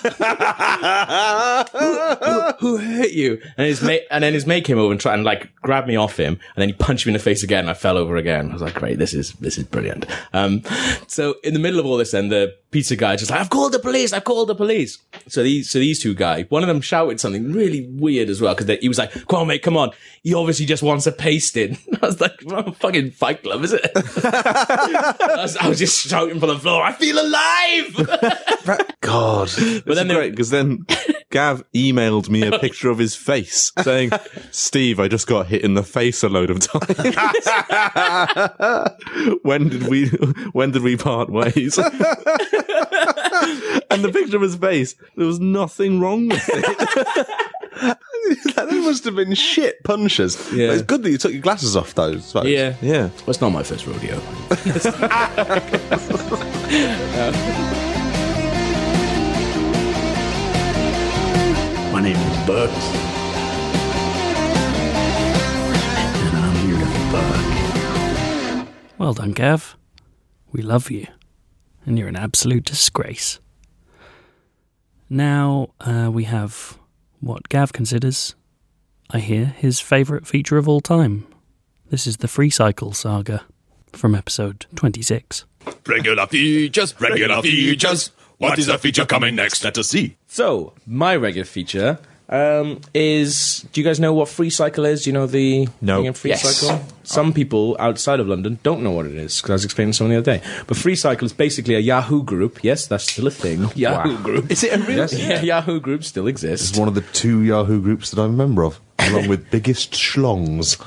who hurt you?" And his mate and then his mate came over and tried and like grabbed me off him, and then he punched me in the face again. And I fell over again. I was like, "Great, this is this is brilliant." Um, so in the middle of all this, then the pizza guy just like, "I've called the police! I've called the police!" So these so these two guys, one of them shouted something really weird as well because he was like, "Come on, mate, come on! He obviously just wants a pasting." [laughs] I was like, well, "Fucking Fight Club, is it?" [laughs] I, was, I was just shouting from the floor, "I feel alive!" [laughs]
God.
But
then they-
because then Gav emailed me a [laughs] picture of his face saying, "Steve, I just got hit in the face a load of times. [laughs] when did we? When did we part ways?" and the picture of his face, there was nothing wrong with it.
they must have been shit punches.
Yeah.
But it's good that you took your glasses off, though. I suppose.
yeah,
Yeah.
that's not my first rodeo.
My [laughs] uh, name is Bert. And I'm here to fuck.
Well done, Gav. We love you. And you're an absolute disgrace. Now uh, we have what Gav considers, I hear, his favourite feature of all time. This is the Free Cycle saga from episode 26.
Regular features, regular features. What is the feature coming next? Let us see.
So my regular feature um, is. Do you guys know what Free Cycle is? Do you know the
No.
thing in Free
Yes.
Cycle? Some oh. people outside of London don't know what it is because I was explaining to someone the other day. But Free Cycle is basically a Yahoo group. Yes, that's still a thing. [laughs] Yahoo group.
Is it a real?
Yeah, Yahoo group still exists.
It's one of the two Yahoo groups that I'm a member of, along with Biggest Schlongs.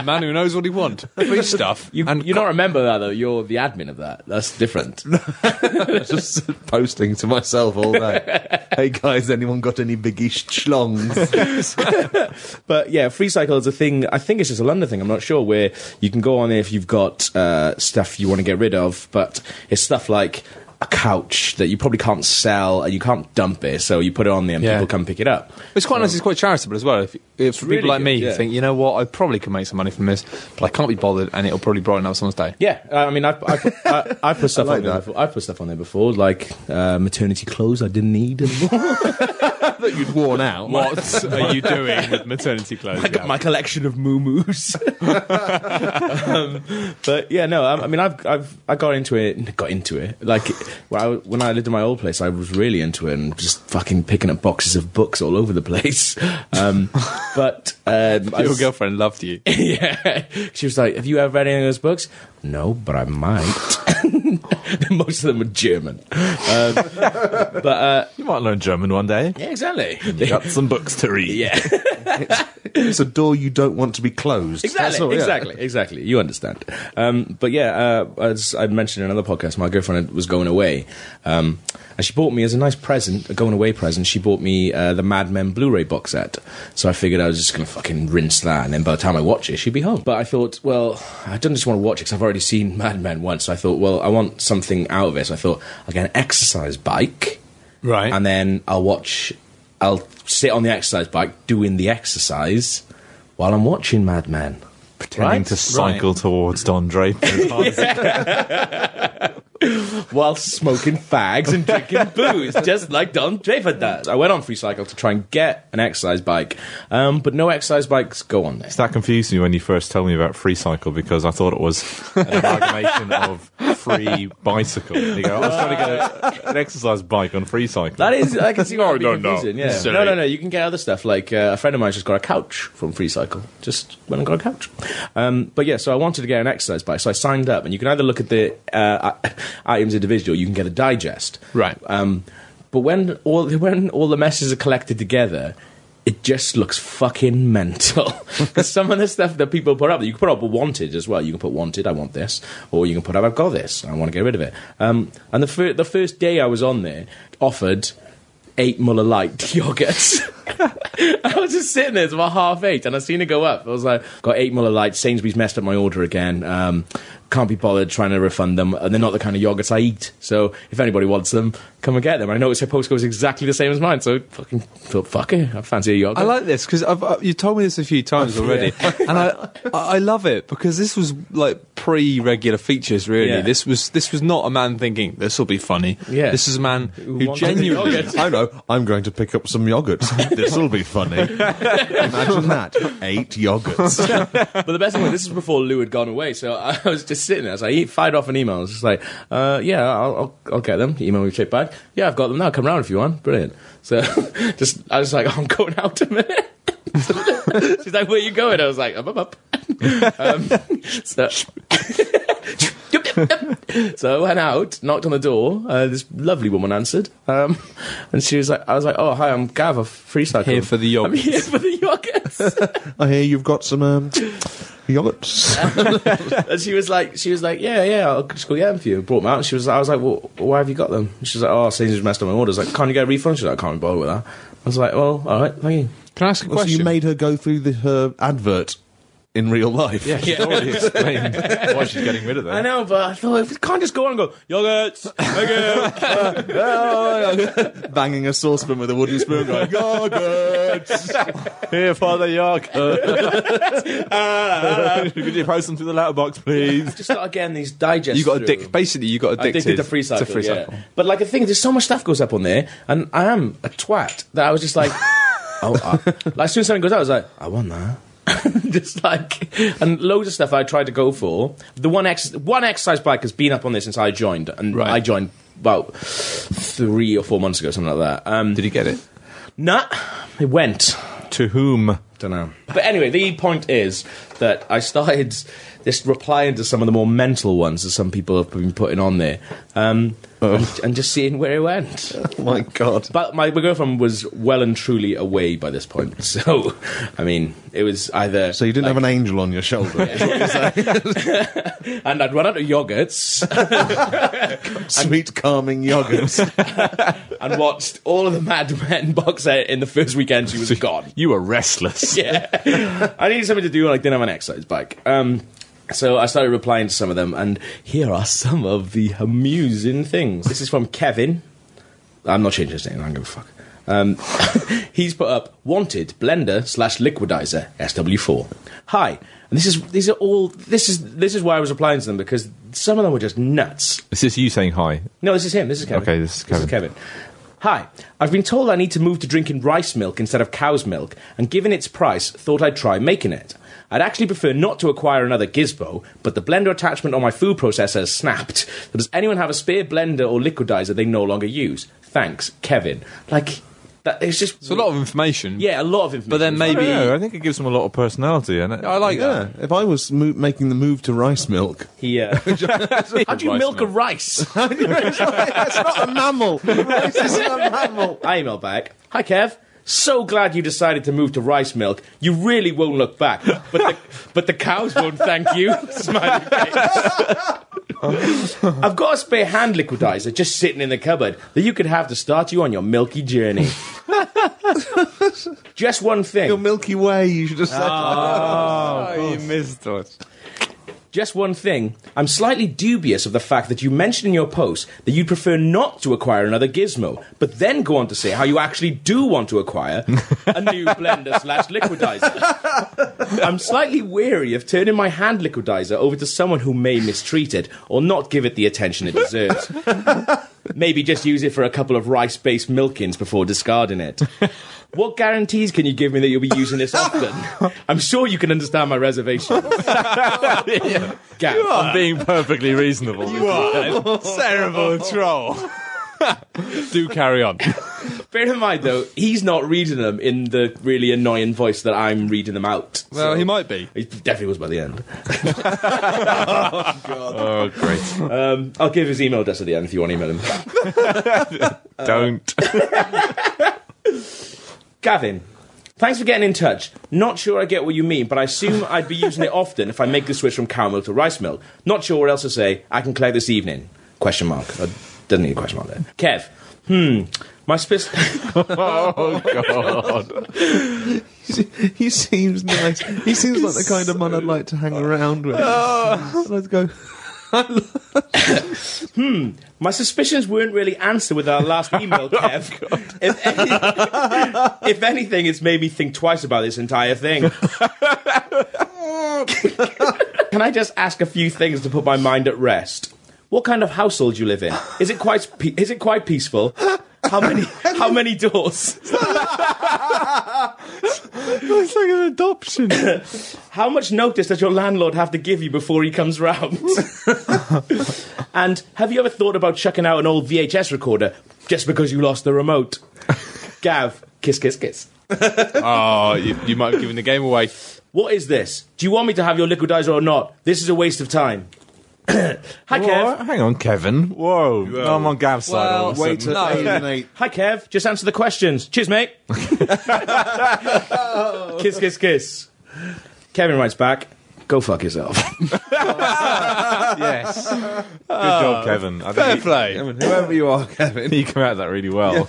A [laughs] man who knows what he wants. Free stuff.
You,
and
you don't remember that though. You're the admin of that. That's different. [laughs]
Just posting to myself all day. hey guys, anyone got any Biggest Schlongs?
But yeah, free cycle is a thing. I think it's just a London thing. I'm not sure where you can go on there if you've got uh, stuff you want to get rid of. But it's stuff like a couch that you probably can't sell and you can't dump it, so you put it on there and
Yeah.
people come pick it up.
It's quite nice. It's quite charitable as well. If, if
really
people like
good,
me
yeah.
who think, you know what, I probably could make some money from this, but I can't be bothered, and it'll probably brighten up someone's day.
Yeah, uh, I mean, I've, I've, put- I, I put [laughs] stuff
like
on there. Before. I've put stuff on there before, like uh, maternity clothes I didn't need anymore. [laughs] [laughs] [laughs]
that you'd worn out.
What are you doing with maternity [laughs] clothes?
I got my collection of moo [laughs] um, but yeah, no, I, I mean, I've, I've, I got into it, got into it. Like when I, when I lived in my old place, I was really into it and just fucking picking up boxes of books all over the place. Um, but um,
Your
was-
girlfriend loved you.
yeah, she was like, "Have you ever read any of those books?" No, but I might. [laughs] Most of them are German. Um, but uh,
You might learn German one day.
yeah, exactly.
Got some books to read.
yeah. [laughs]
It's a door you don't want to be closed.
Exactly,
all, yeah.
exactly, exactly. You understand. Um, but yeah, uh, as I mentioned in another podcast, my girlfriend was going away, um, and she bought me as a nice present, a going away present. She bought me uh, the Mad Men Blu-ray box set. So I figured I was just going to fucking rinse that, and then by the time I watch it, she'd be home. But I thought, well, I don't just want to watch it because I've already seen Mad Men once. So I thought, well, I want something out of it. So I thought I'll get an exercise bike
Right.
and then I'll watch. I'll sit on the exercise bike doing the exercise while I'm watching Mad Men.
Pretending
Right?
to cycle towards Don Draper. as hard as-
while smoking fags and drinking [laughs] booze, just like Don Draper does. I went on FreeCycle to try and get an exercise bike, um, but no exercise bikes go on there.
That confused me when you first told me about FreeCycle because I thought it was an amalgamation [laughs] of free bicycle. You go, I was trying to get a, an exercise bike on FreeCycle.
That is, I can see why [laughs]
No,
it'd be
no, no.
confusing. Yeah.
Silly.
No, no, no. You can get other stuff. Like uh, a friend of mine just got a couch from FreeCycle. Just went and got a couch. Um, but yeah, so I wanted to get an exercise bike, so I signed up, and you can either look at the uh, items individually, you can get a digest.
Right.
Um, but when all [laughs] when all the messages are collected together. It just looks fucking mental. [laughs] Because some of the stuff that people put up, you can put up wanted as well. You can put wanted, I want this, or you can put up, I've got this, I want to get rid of it. Um, and the fir- the first day I was on there, offered eight Muller Light [laughs] yogurts. I was just sitting there, it's about half eight, and I seen it go up. I was like, got eight Muller Lights, Sainsbury's messed up my order again. Um, can't be bothered trying to refund them, and they're not the kind of yogurts I eat. So if anybody wants them, come and get them. I noticed her postcode is exactly the same as mine, so fucking fuck it, I fancy a yogurt.
I like this because uh, you told me this a few times [laughs] already, [laughs] and I I I love it because this was like pre-regular features. Really,
Yeah.
this was this was not a man thinking this will be funny.
Yeah.
this is a man who
wants
genuinely.
I know. I'm going to pick up some yogurts. [laughs] this will be funny. Imagine that. Eight yogurts.
But the best thing was this is before Lou had gone away, so I was just sitting there. So I fired off an email. I was just like, uh, "Yeah, I'll, I'll, I'll get them." Email me straight back. Yeah, I've got them now. Come round if you want. Brilliant. So [laughs] just I was like, [laughs] I'm going out a minute. [laughs] She's like, "Where you going?" I was like, "I'm up." up." um, so. so I went out, knocked on the door. Uh, this lovely woman answered, um, and she was like, "I was like, oh hi, I'm Gav of FreeCycle.
Here for the
I'm here for the yogurts."
I hear you've got some um, yogurts. [laughs]
And she was like, she was like, yeah, yeah, I'll just go get them for you. Brought them out. And she was, I was like, well, why have you got them? And she was like, oh, Sainsbury's messed up my orders. Like, can't you get a refund? She's like, I can't be bothered with that. I was like, well, all right, thank you.
Can I ask a
Well, so
question?
you made her go through the, her advert in real life.
yeah, she's already explained why she's getting rid of them.
I know, but I thought if you can't just go on and go yogurts, thank you. [laughs]
Banging a saucepan with a wooden spoon going, yogurts. [laughs]
Here for the yogurt. [laughs] Could you post them through the letterbox, please?
just started getting these digests.
You got
through.
addicted. Basically, you got addicted,
addicted to free cycle.
To free
yeah. But like the thing, there's so much stuff goes up on there, and I am a twat that I was just like, oh, I, like as soon as something goes out, I was like, I want that. [laughs] just like and loads of stuff I tried to go for. The one ex one exercise bike has been up on there since I joined, and
Right.
I joined about three or four months ago, something like that. Um,
Did you get it?
Nah, it went.
to whom?
Don't know. But anyway, the point is that I started this replying to some of the more mental ones that some people have been putting on there, um, and, and just seeing where it went.
Oh [laughs] my God.
But my, my girlfriend was well and truly away by this point, [laughs] so I mean, it was either
So you didn't have an angel on your shoulder. [laughs]
and I'd run out of yogurts
Sweet, calming yogurts.
and watched all of the Mad Men box set in the first weekend. She was gone.
You were restless.
yeah. I needed something to do, and I didn't have an exercise bike. Um, so I started replying to some of them, and here are some of the amusing things. This is from Kevin. I'm not changing his name. I don't give a fuck. Um, [laughs] he's put up wanted blender slash liquidizer SW4. Hi, and this is these are all this is this is why I was replying to them because some of them were just nuts.
Is this you saying hi?
No, this is him. This is Kevin.
Okay, this is Kevin.
Kevin. Hi, I've been told I need to move to drinking rice milk instead of cow's milk, and given its price, thought I'd try making it. I'd actually prefer not to acquire another gizmo, but the blender attachment on my food processor has snapped. So does anyone have a spare blender or liquidizer they no longer use? Thanks, Kevin. Like, that, it's just.
It's a lot of information.
Yeah, a lot of information.
But then maybe
don't know, I think it gives them a lot of personality. And it
I like
yeah.
that.
If I was mo- making the move to rice milk,
He, uh, [laughs] how do you
Rice
milk a rice? [laughs]
it's not a mammal. [laughs] Rice isn't a mammal.
I email back. Hi, Kev. So glad you decided to move to rice milk. You really won't look back, but the, [laughs] but the cows won't thank you. [laughs] Smiley face. I've got a spare hand liquidizer just sitting in the cupboard that you could have to start you on your milky journey. [laughs] just one thing.
Your Milky Way, you should have said.
Ah, oh, you missed it.
Just one thing. I'm slightly dubious of the fact that you mentioned in your post that you'd prefer not to acquire another gizmo, but then go on to say how you actually do want to acquire a new [laughs] blender slash liquidizer. I'm slightly weary of turning my hand liquidizer over to someone who may mistreat it or not give it the attention it deserves. [laughs] Maybe just use it for a couple of rice based milkins before discarding it. What guarantees can you give me that you'll be using this [laughs] often? I'm sure you can understand my reservations. [laughs] Gav,
I'm being perfectly reasonable. You are [laughs] terrible troll. Do carry on.
Bear in mind, though, he's not reading them in the really annoying voice that I'm reading them out.
Well,
So-
he might be.
He definitely was by the end.
Oh, great.
Um, I'll give his email address at the end if you want to email him.
Don't.
Gavin, thanks for getting in touch. Not sure I get what you mean, but I assume I'd be using it [laughs] often if I make the switch from cow milk to rice milk. Not sure what else to say. I can collect this evening. Question mark. Uh, doesn't need a question mark there. Kev. Hmm. My spe- [laughs]
Oh God!
he seems nice. He seems like the kind of man I'd like to hang around with. And [laughs] I'd go, [laughs] Hmm,
my suspicions weren't really answered with our last [laughs] email, oh, Kev. if, any- [laughs] if anything, it's made me think twice about this entire thing. Can I just ask a few things to put my mind at rest? What kind of household do you live in? Is it quite pe- is it quite peaceful? How many [laughs] how many doors? [laughs]
It's like an adoption. [laughs]
How much notice does your landlord have to give you before he comes round? and have you ever thought about chucking out an old VHS recorder just because you lost the remote? Gav, kiss, kiss, kiss.
oh, you, you might have given the game away.
What is this? Do you want me to have your liquidizer or not? This is a waste of time. Hi,
Whoa,
Kev.
hang on, Kevin. Whoa, I'm on Gav's side. all of a
wait
sudden.
to alienate. [laughs]
Hi, Kev. Just answer the questions. Cheers, mate. [laughs] Oh. kiss, kiss, kiss. Kevin writes back. Go fuck yourself. [laughs]
Yes.
Good job, oh. Kevin. I
Fair
think
play.
Whoever you are, Kevin.
you, you come out of that really well.
you,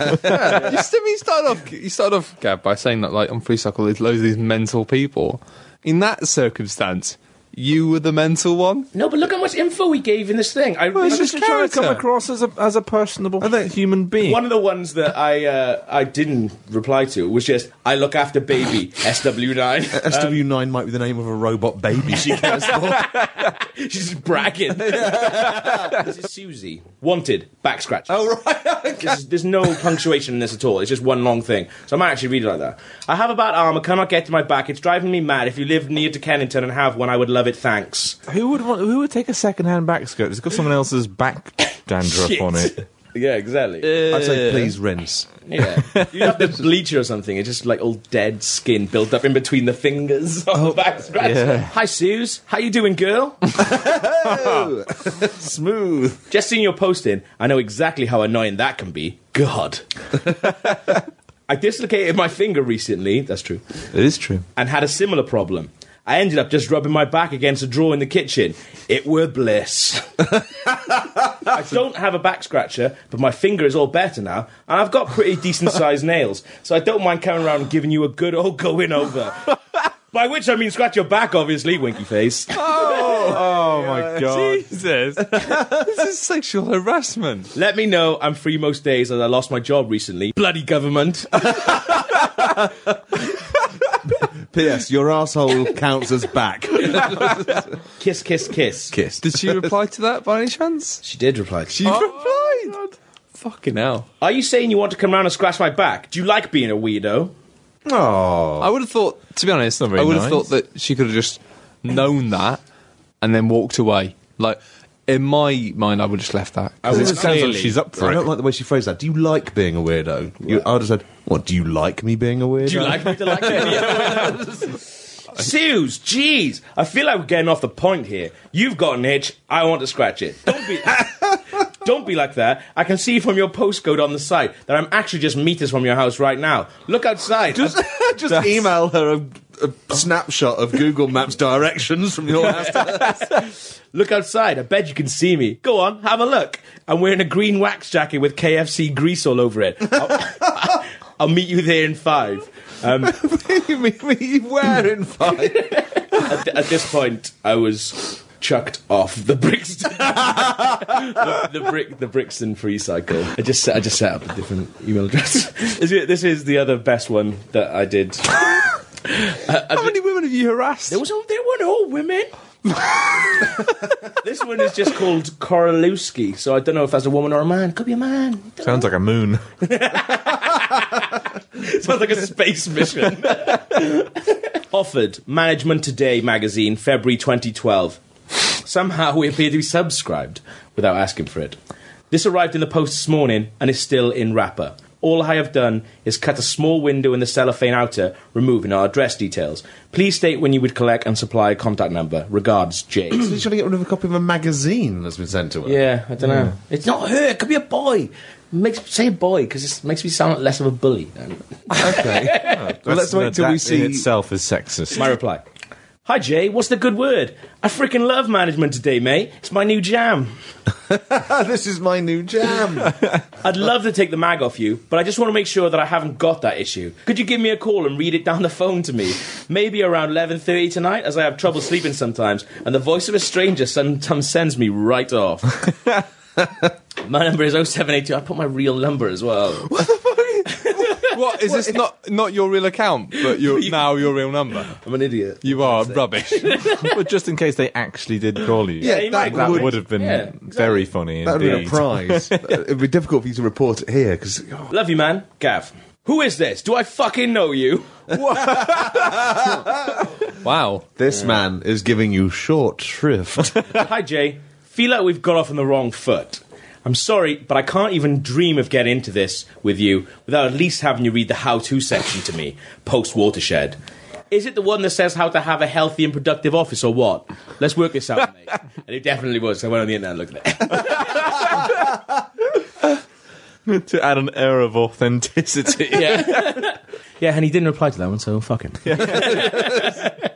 st- you started off. You started off, Gab, by saying that like on Free Cycle, there's loads of these mental people. In that circumstance, you were the mental one.
no, but look how much info we gave in this thing. I,
Well,
I
it's
just
just trying to come across as a as a personable human being.
One of the ones that I uh, I didn't reply to was just I look after baby [laughs] SW9.
SW9 might be the name of a robot baby she [laughs] cares for. [laughs]
She's just bragging. this is Susie. Wanted back scratch.
oh, right.
This is- there's no punctuation in this at all. It's just one long thing. So I might actually read it like that. I have a bad arm. I cannot get to my back. It's driving me mad. If you live near to Kennington and have one, I would love it. Thanks.
Who would want? Who would take a second-hand back skirt? It's got someone else's back dandruff on it. [laughs]
Yeah, exactly.
Uh, I'd say please rinse.
Yeah. You have the [laughs] bleacher or something. It's just like all dead skin built up in between the fingers [laughs] on the oh, back scratch.
yeah.
Hi, Suze. How you doing, girl?
Smooth.
Just seeing your post in, I know exactly how annoying that can be. God. I dislocated my finger recently. That's true.
It is true.
and had a similar problem. I ended up just rubbing my back against a drawer in the kitchen. It were bliss. [laughs] I don't have a back scratcher, but my finger is all better now, and I've got pretty decent [laughs] sized nails, so I don't mind coming around and giving you a good old going over. [laughs] By which I mean scratch your back, obviously, winky face.
Oh oh my god!
Jesus, this is sexual harassment.
Let me know. I'm free most days as I lost my job recently. Bloody government.
P.S. [laughs] Your asshole counts as back. [laughs]
kiss, kiss, kiss.
Kiss.
Did she reply to that by any chance?
She did reply.
She replied. Oh, Fucking hell.
Are you saying you want to come around and scratch my back? Do you like being a weirdo?
Oh.
I would have thought, to be honest, I
very
would have
nice.
thought that she could have just known that and then walked away. Like in my mind, I would have just left that.
Oh, I
It sounds like she's up for
I
it.
don't like the way she phrased that. Do you like being a weirdo? You, I would have said, what, do you like me being a weirdo?
Do you like me to like you? [laughs] Suze, jeez, I feel like we're getting off the point here. You've got an itch, I want to scratch it. Don't be, [laughs] don't be like that. I can see from your postcode on the site that I'm actually just meters from your house right now. Look outside.
Just, [laughs] just email her a, a snapshot of Google Maps directions from your house. to us. [laughs]
Look outside. I bet you can see me. Go on, have a look. I'm wearing a green wax jacket with KFC grease all over it. [laughs] I'll, [laughs] I'll meet you there in five. Um,
you mean me wearing five?
at, at this point, I was chucked off the Brixton, the, the brick, the Brixton free cycle. I just, set- I just set up a different email address. This is- this is the other best one that I did.
How many women have you harassed?
There was, all- they weren't all women. this one is just called Korolewski, so I don't know if that's a woman or a man. Could be a man.
Sounds like a moon. [laughs]
Sounds like a space mission. Offered Management Today magazine, February 2012. Somehow we appear to be subscribed without asking for it. This arrived in the post this morning and is still in wrapper. All I have done is cut a small window in the cellophane outer, removing our address details. Please state when you would collect and supply a contact number. Regards, Jay. [clears throat]
She's trying to get rid of a copy of a magazine that's been sent to her.
yeah, I don't know. It's not her. It could be a boy. Makes say boy because it makes me sound like less of a bully.
Okay. [laughs] well, let's wait till we
that
see.
in itself is sexist.
My reply. Hi Jay, what's the good word? I freaking love management today, mate. It's my new jam. [laughs]
this is my new jam. [laughs]
I'd love to take the mag off you, but I just want to make sure that I haven't got that issue. Could you give me a call and read it down the phone to me? Maybe around 11:30 tonight as I have trouble sleeping sometimes and the voice of a stranger sometimes sends me right off. [laughs] my number is 0782. I put my real number as well.
What is this? Not not your real account, but your [laughs] now your real number.
I'm an idiot.
You are rubbish. [laughs]
but just in case they actually did call you.
Yeah,
he
that,
might
That
would,
would have been
Yeah,
very funny
that would have been a prize. [laughs] It'd be difficult for you to report it here because oh.
Love you, man. Gav. Who is this? Do I fucking know you?
wow.
this man is giving you short shrift.
Hi, Jay. Feel like we've got off on the wrong foot. I'm sorry, but I can't even dream of getting into this with you without at least having you read the how to section to me, post watershed. Is it the one that says how to have a healthy and productive office or what? Let's work this out, mate. [laughs] And it definitely was. I went on the internet and looked at it. [laughs]
to add an air of authenticity. [laughs]
Yeah. yeah, and he didn't reply to that one, so fuck him.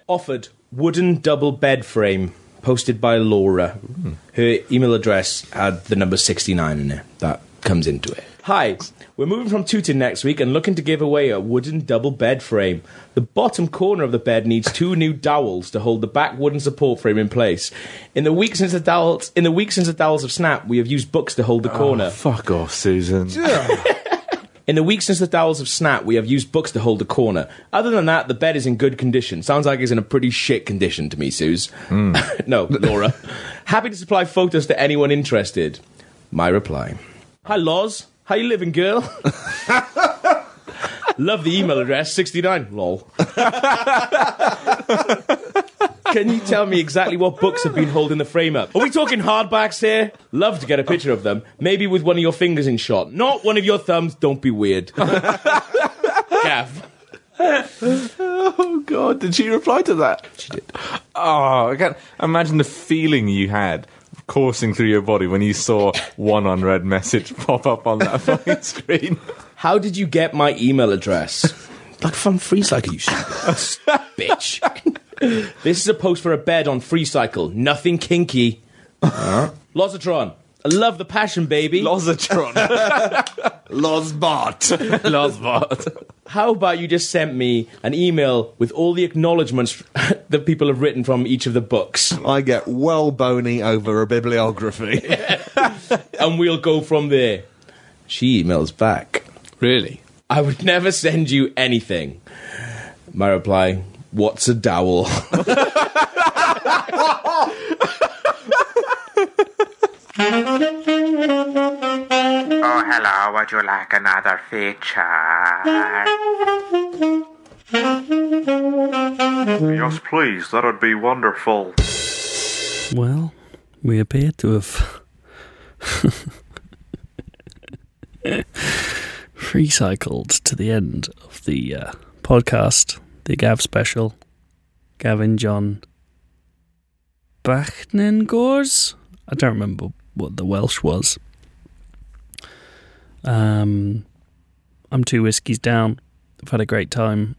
Offered wooden double bed frame posted by Laura. Hmm. Her email address had the number 69 in it. That comes into it. Hi, we're moving from Tooting next week and looking to give away a wooden double bed frame. The bottom corner of the bed needs two new dowels to hold the back wooden support frame in place. In the week since the dowels, in the week since the dowels have snapped, we have used books to hold the ah, corner.
Fuck off, Susan. [laughs] [laughs]
In the week since the dowels have snapped, we have used books to hold the corner. Other than that, the bed is in good condition. Sounds like it's in a pretty shit condition to me, Suze. Hmm. [laughs] no, Laura. Happy to supply photos to anyone interested. My reply. Hi, Loz. How you living, girl? [laughs] Love the email address, 69. Lol. [laughs] Can you tell me exactly what books have been holding the frame up? Are we talking hardbacks here? Love to get a picture of them. Maybe with one of your fingers in shot. Not one of your thumbs. Don't be weird. [laughs] Gav.
Oh God! Did she reply to that? She did. Oh, I can't imagine the feeling you had coursing through your body when you saw one unread message [laughs] pop up on that fucking screen.
How did you get my email address? Like from FreeCycle, you stupid [laughs] bitch. this is a post for a bed on FreeCycle. Nothing kinky. Lozatron. I love the passion, baby.
Lozatron.
Lozbot. [laughs]
Lozbot.
How about you just sent me an email with all the acknowledgements [laughs] that people have written from each of the books,
I get well bony over a bibliography.
and we'll go from there. She emails back.
Really?
I would never send you anything. My reply, what's a dowel? [laughs]
Oh, hello. Would you like another feature? yes, please. That would be wonderful.
Well, we appear to have [laughs] [laughs] recycled to the end of the uh, podcast, the Gav special. Gavin John Bachnengors? I don't remember what the Welsh was. Um, I'm two whiskies down. I've had a great time.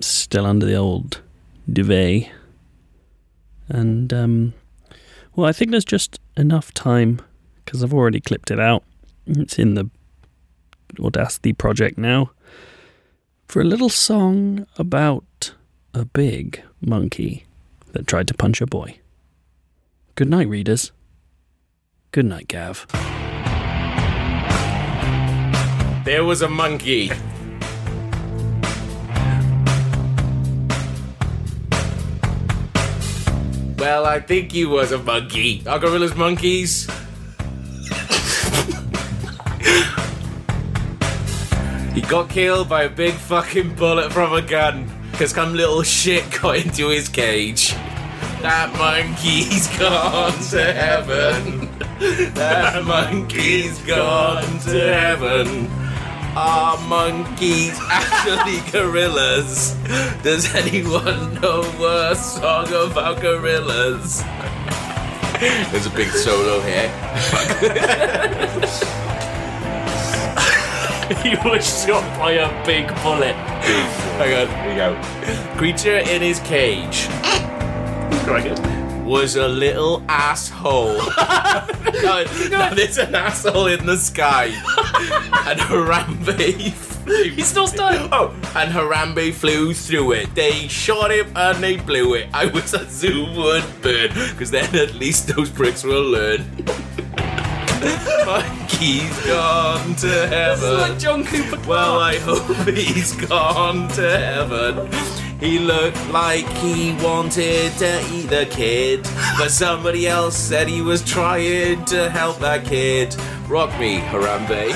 Still under the old duvet. And, um, well, I think there's just enough time because I've already clipped it out. It's in the Audacity project now for a little song about a big monkey that tried to punch a boy. Good night, readers. Good night, Gav.
There was a monkey. Well, I think he was a monkey. Are gorillas monkeys? [laughs] he got killed by a big fucking bullet from a gun because some little shit [laughs] got into his cage. That monkey's gone to heaven. That monkey's gone to heaven. Are monkeys [laughs] actually gorillas? Does anyone know a song about gorillas? [laughs] There's a big solo here. [laughs]
he was shot by a big bullet.
Hang on, here we go. Creature in his cage.
was a little asshole. [laughs] no, no, there's an asshole in the sky. [laughs] and Harambe.
He's still stuck.
Oh, and Harambe flew through it. They shot him and they blew it. I wish a zoo would burn, because then at least those bricks will learn. Monkey's gone to heaven.
like John Cooper.
Well, I hope he's gone to heaven. He looked like he wanted to eat the kid, but somebody else said he was trying to help that kid. Rock me, Harambe.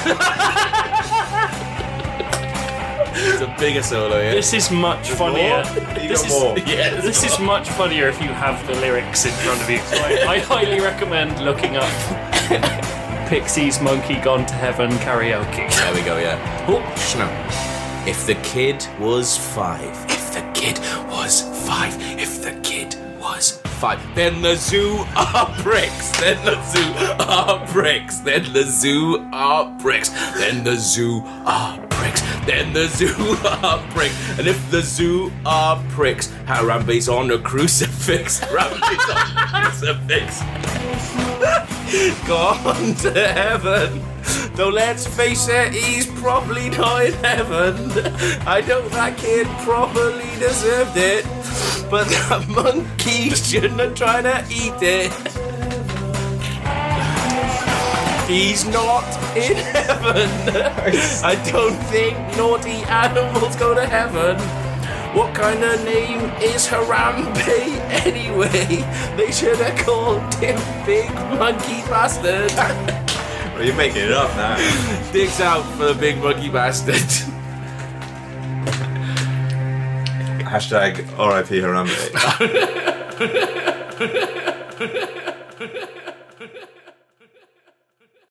it's a bigger solo, yeah.
This is much funnier.
You
This
got
is,
more? [laughs] Yeah, there's
this is much funnier if you have the lyrics in front of you. So I, I highly recommend looking up [laughs] Pixies Monkey Gone to Heaven karaoke.
There we go, yeah. Oh, no. If the kid was five, if the kid was five, if the kid was five, then the zoo are bricks, then the zoo are bricks, then the zoo are bricks, then the zoo are bricks, then the zoo [laughs] are bricks, and if the zoo are pricks, Harambe's on a crucifix, [laughs] Harambe's on a crucifix. [laughs] Gone to heaven. Though let's face it, he's probably not in heaven. I know that kid probably deserved it, but that monkey shouldn't have tried to eat it. He's not in [laughs] heaven. I don't think naughty animals go to heaven. What kind of name is Harambe anyway? They should have called him Big Monkey Bastard. [laughs]
Well, you're making it up now. [laughs]
Digs out for the Big Monkey Bastard. [laughs]
Hashtag RIP Harambe.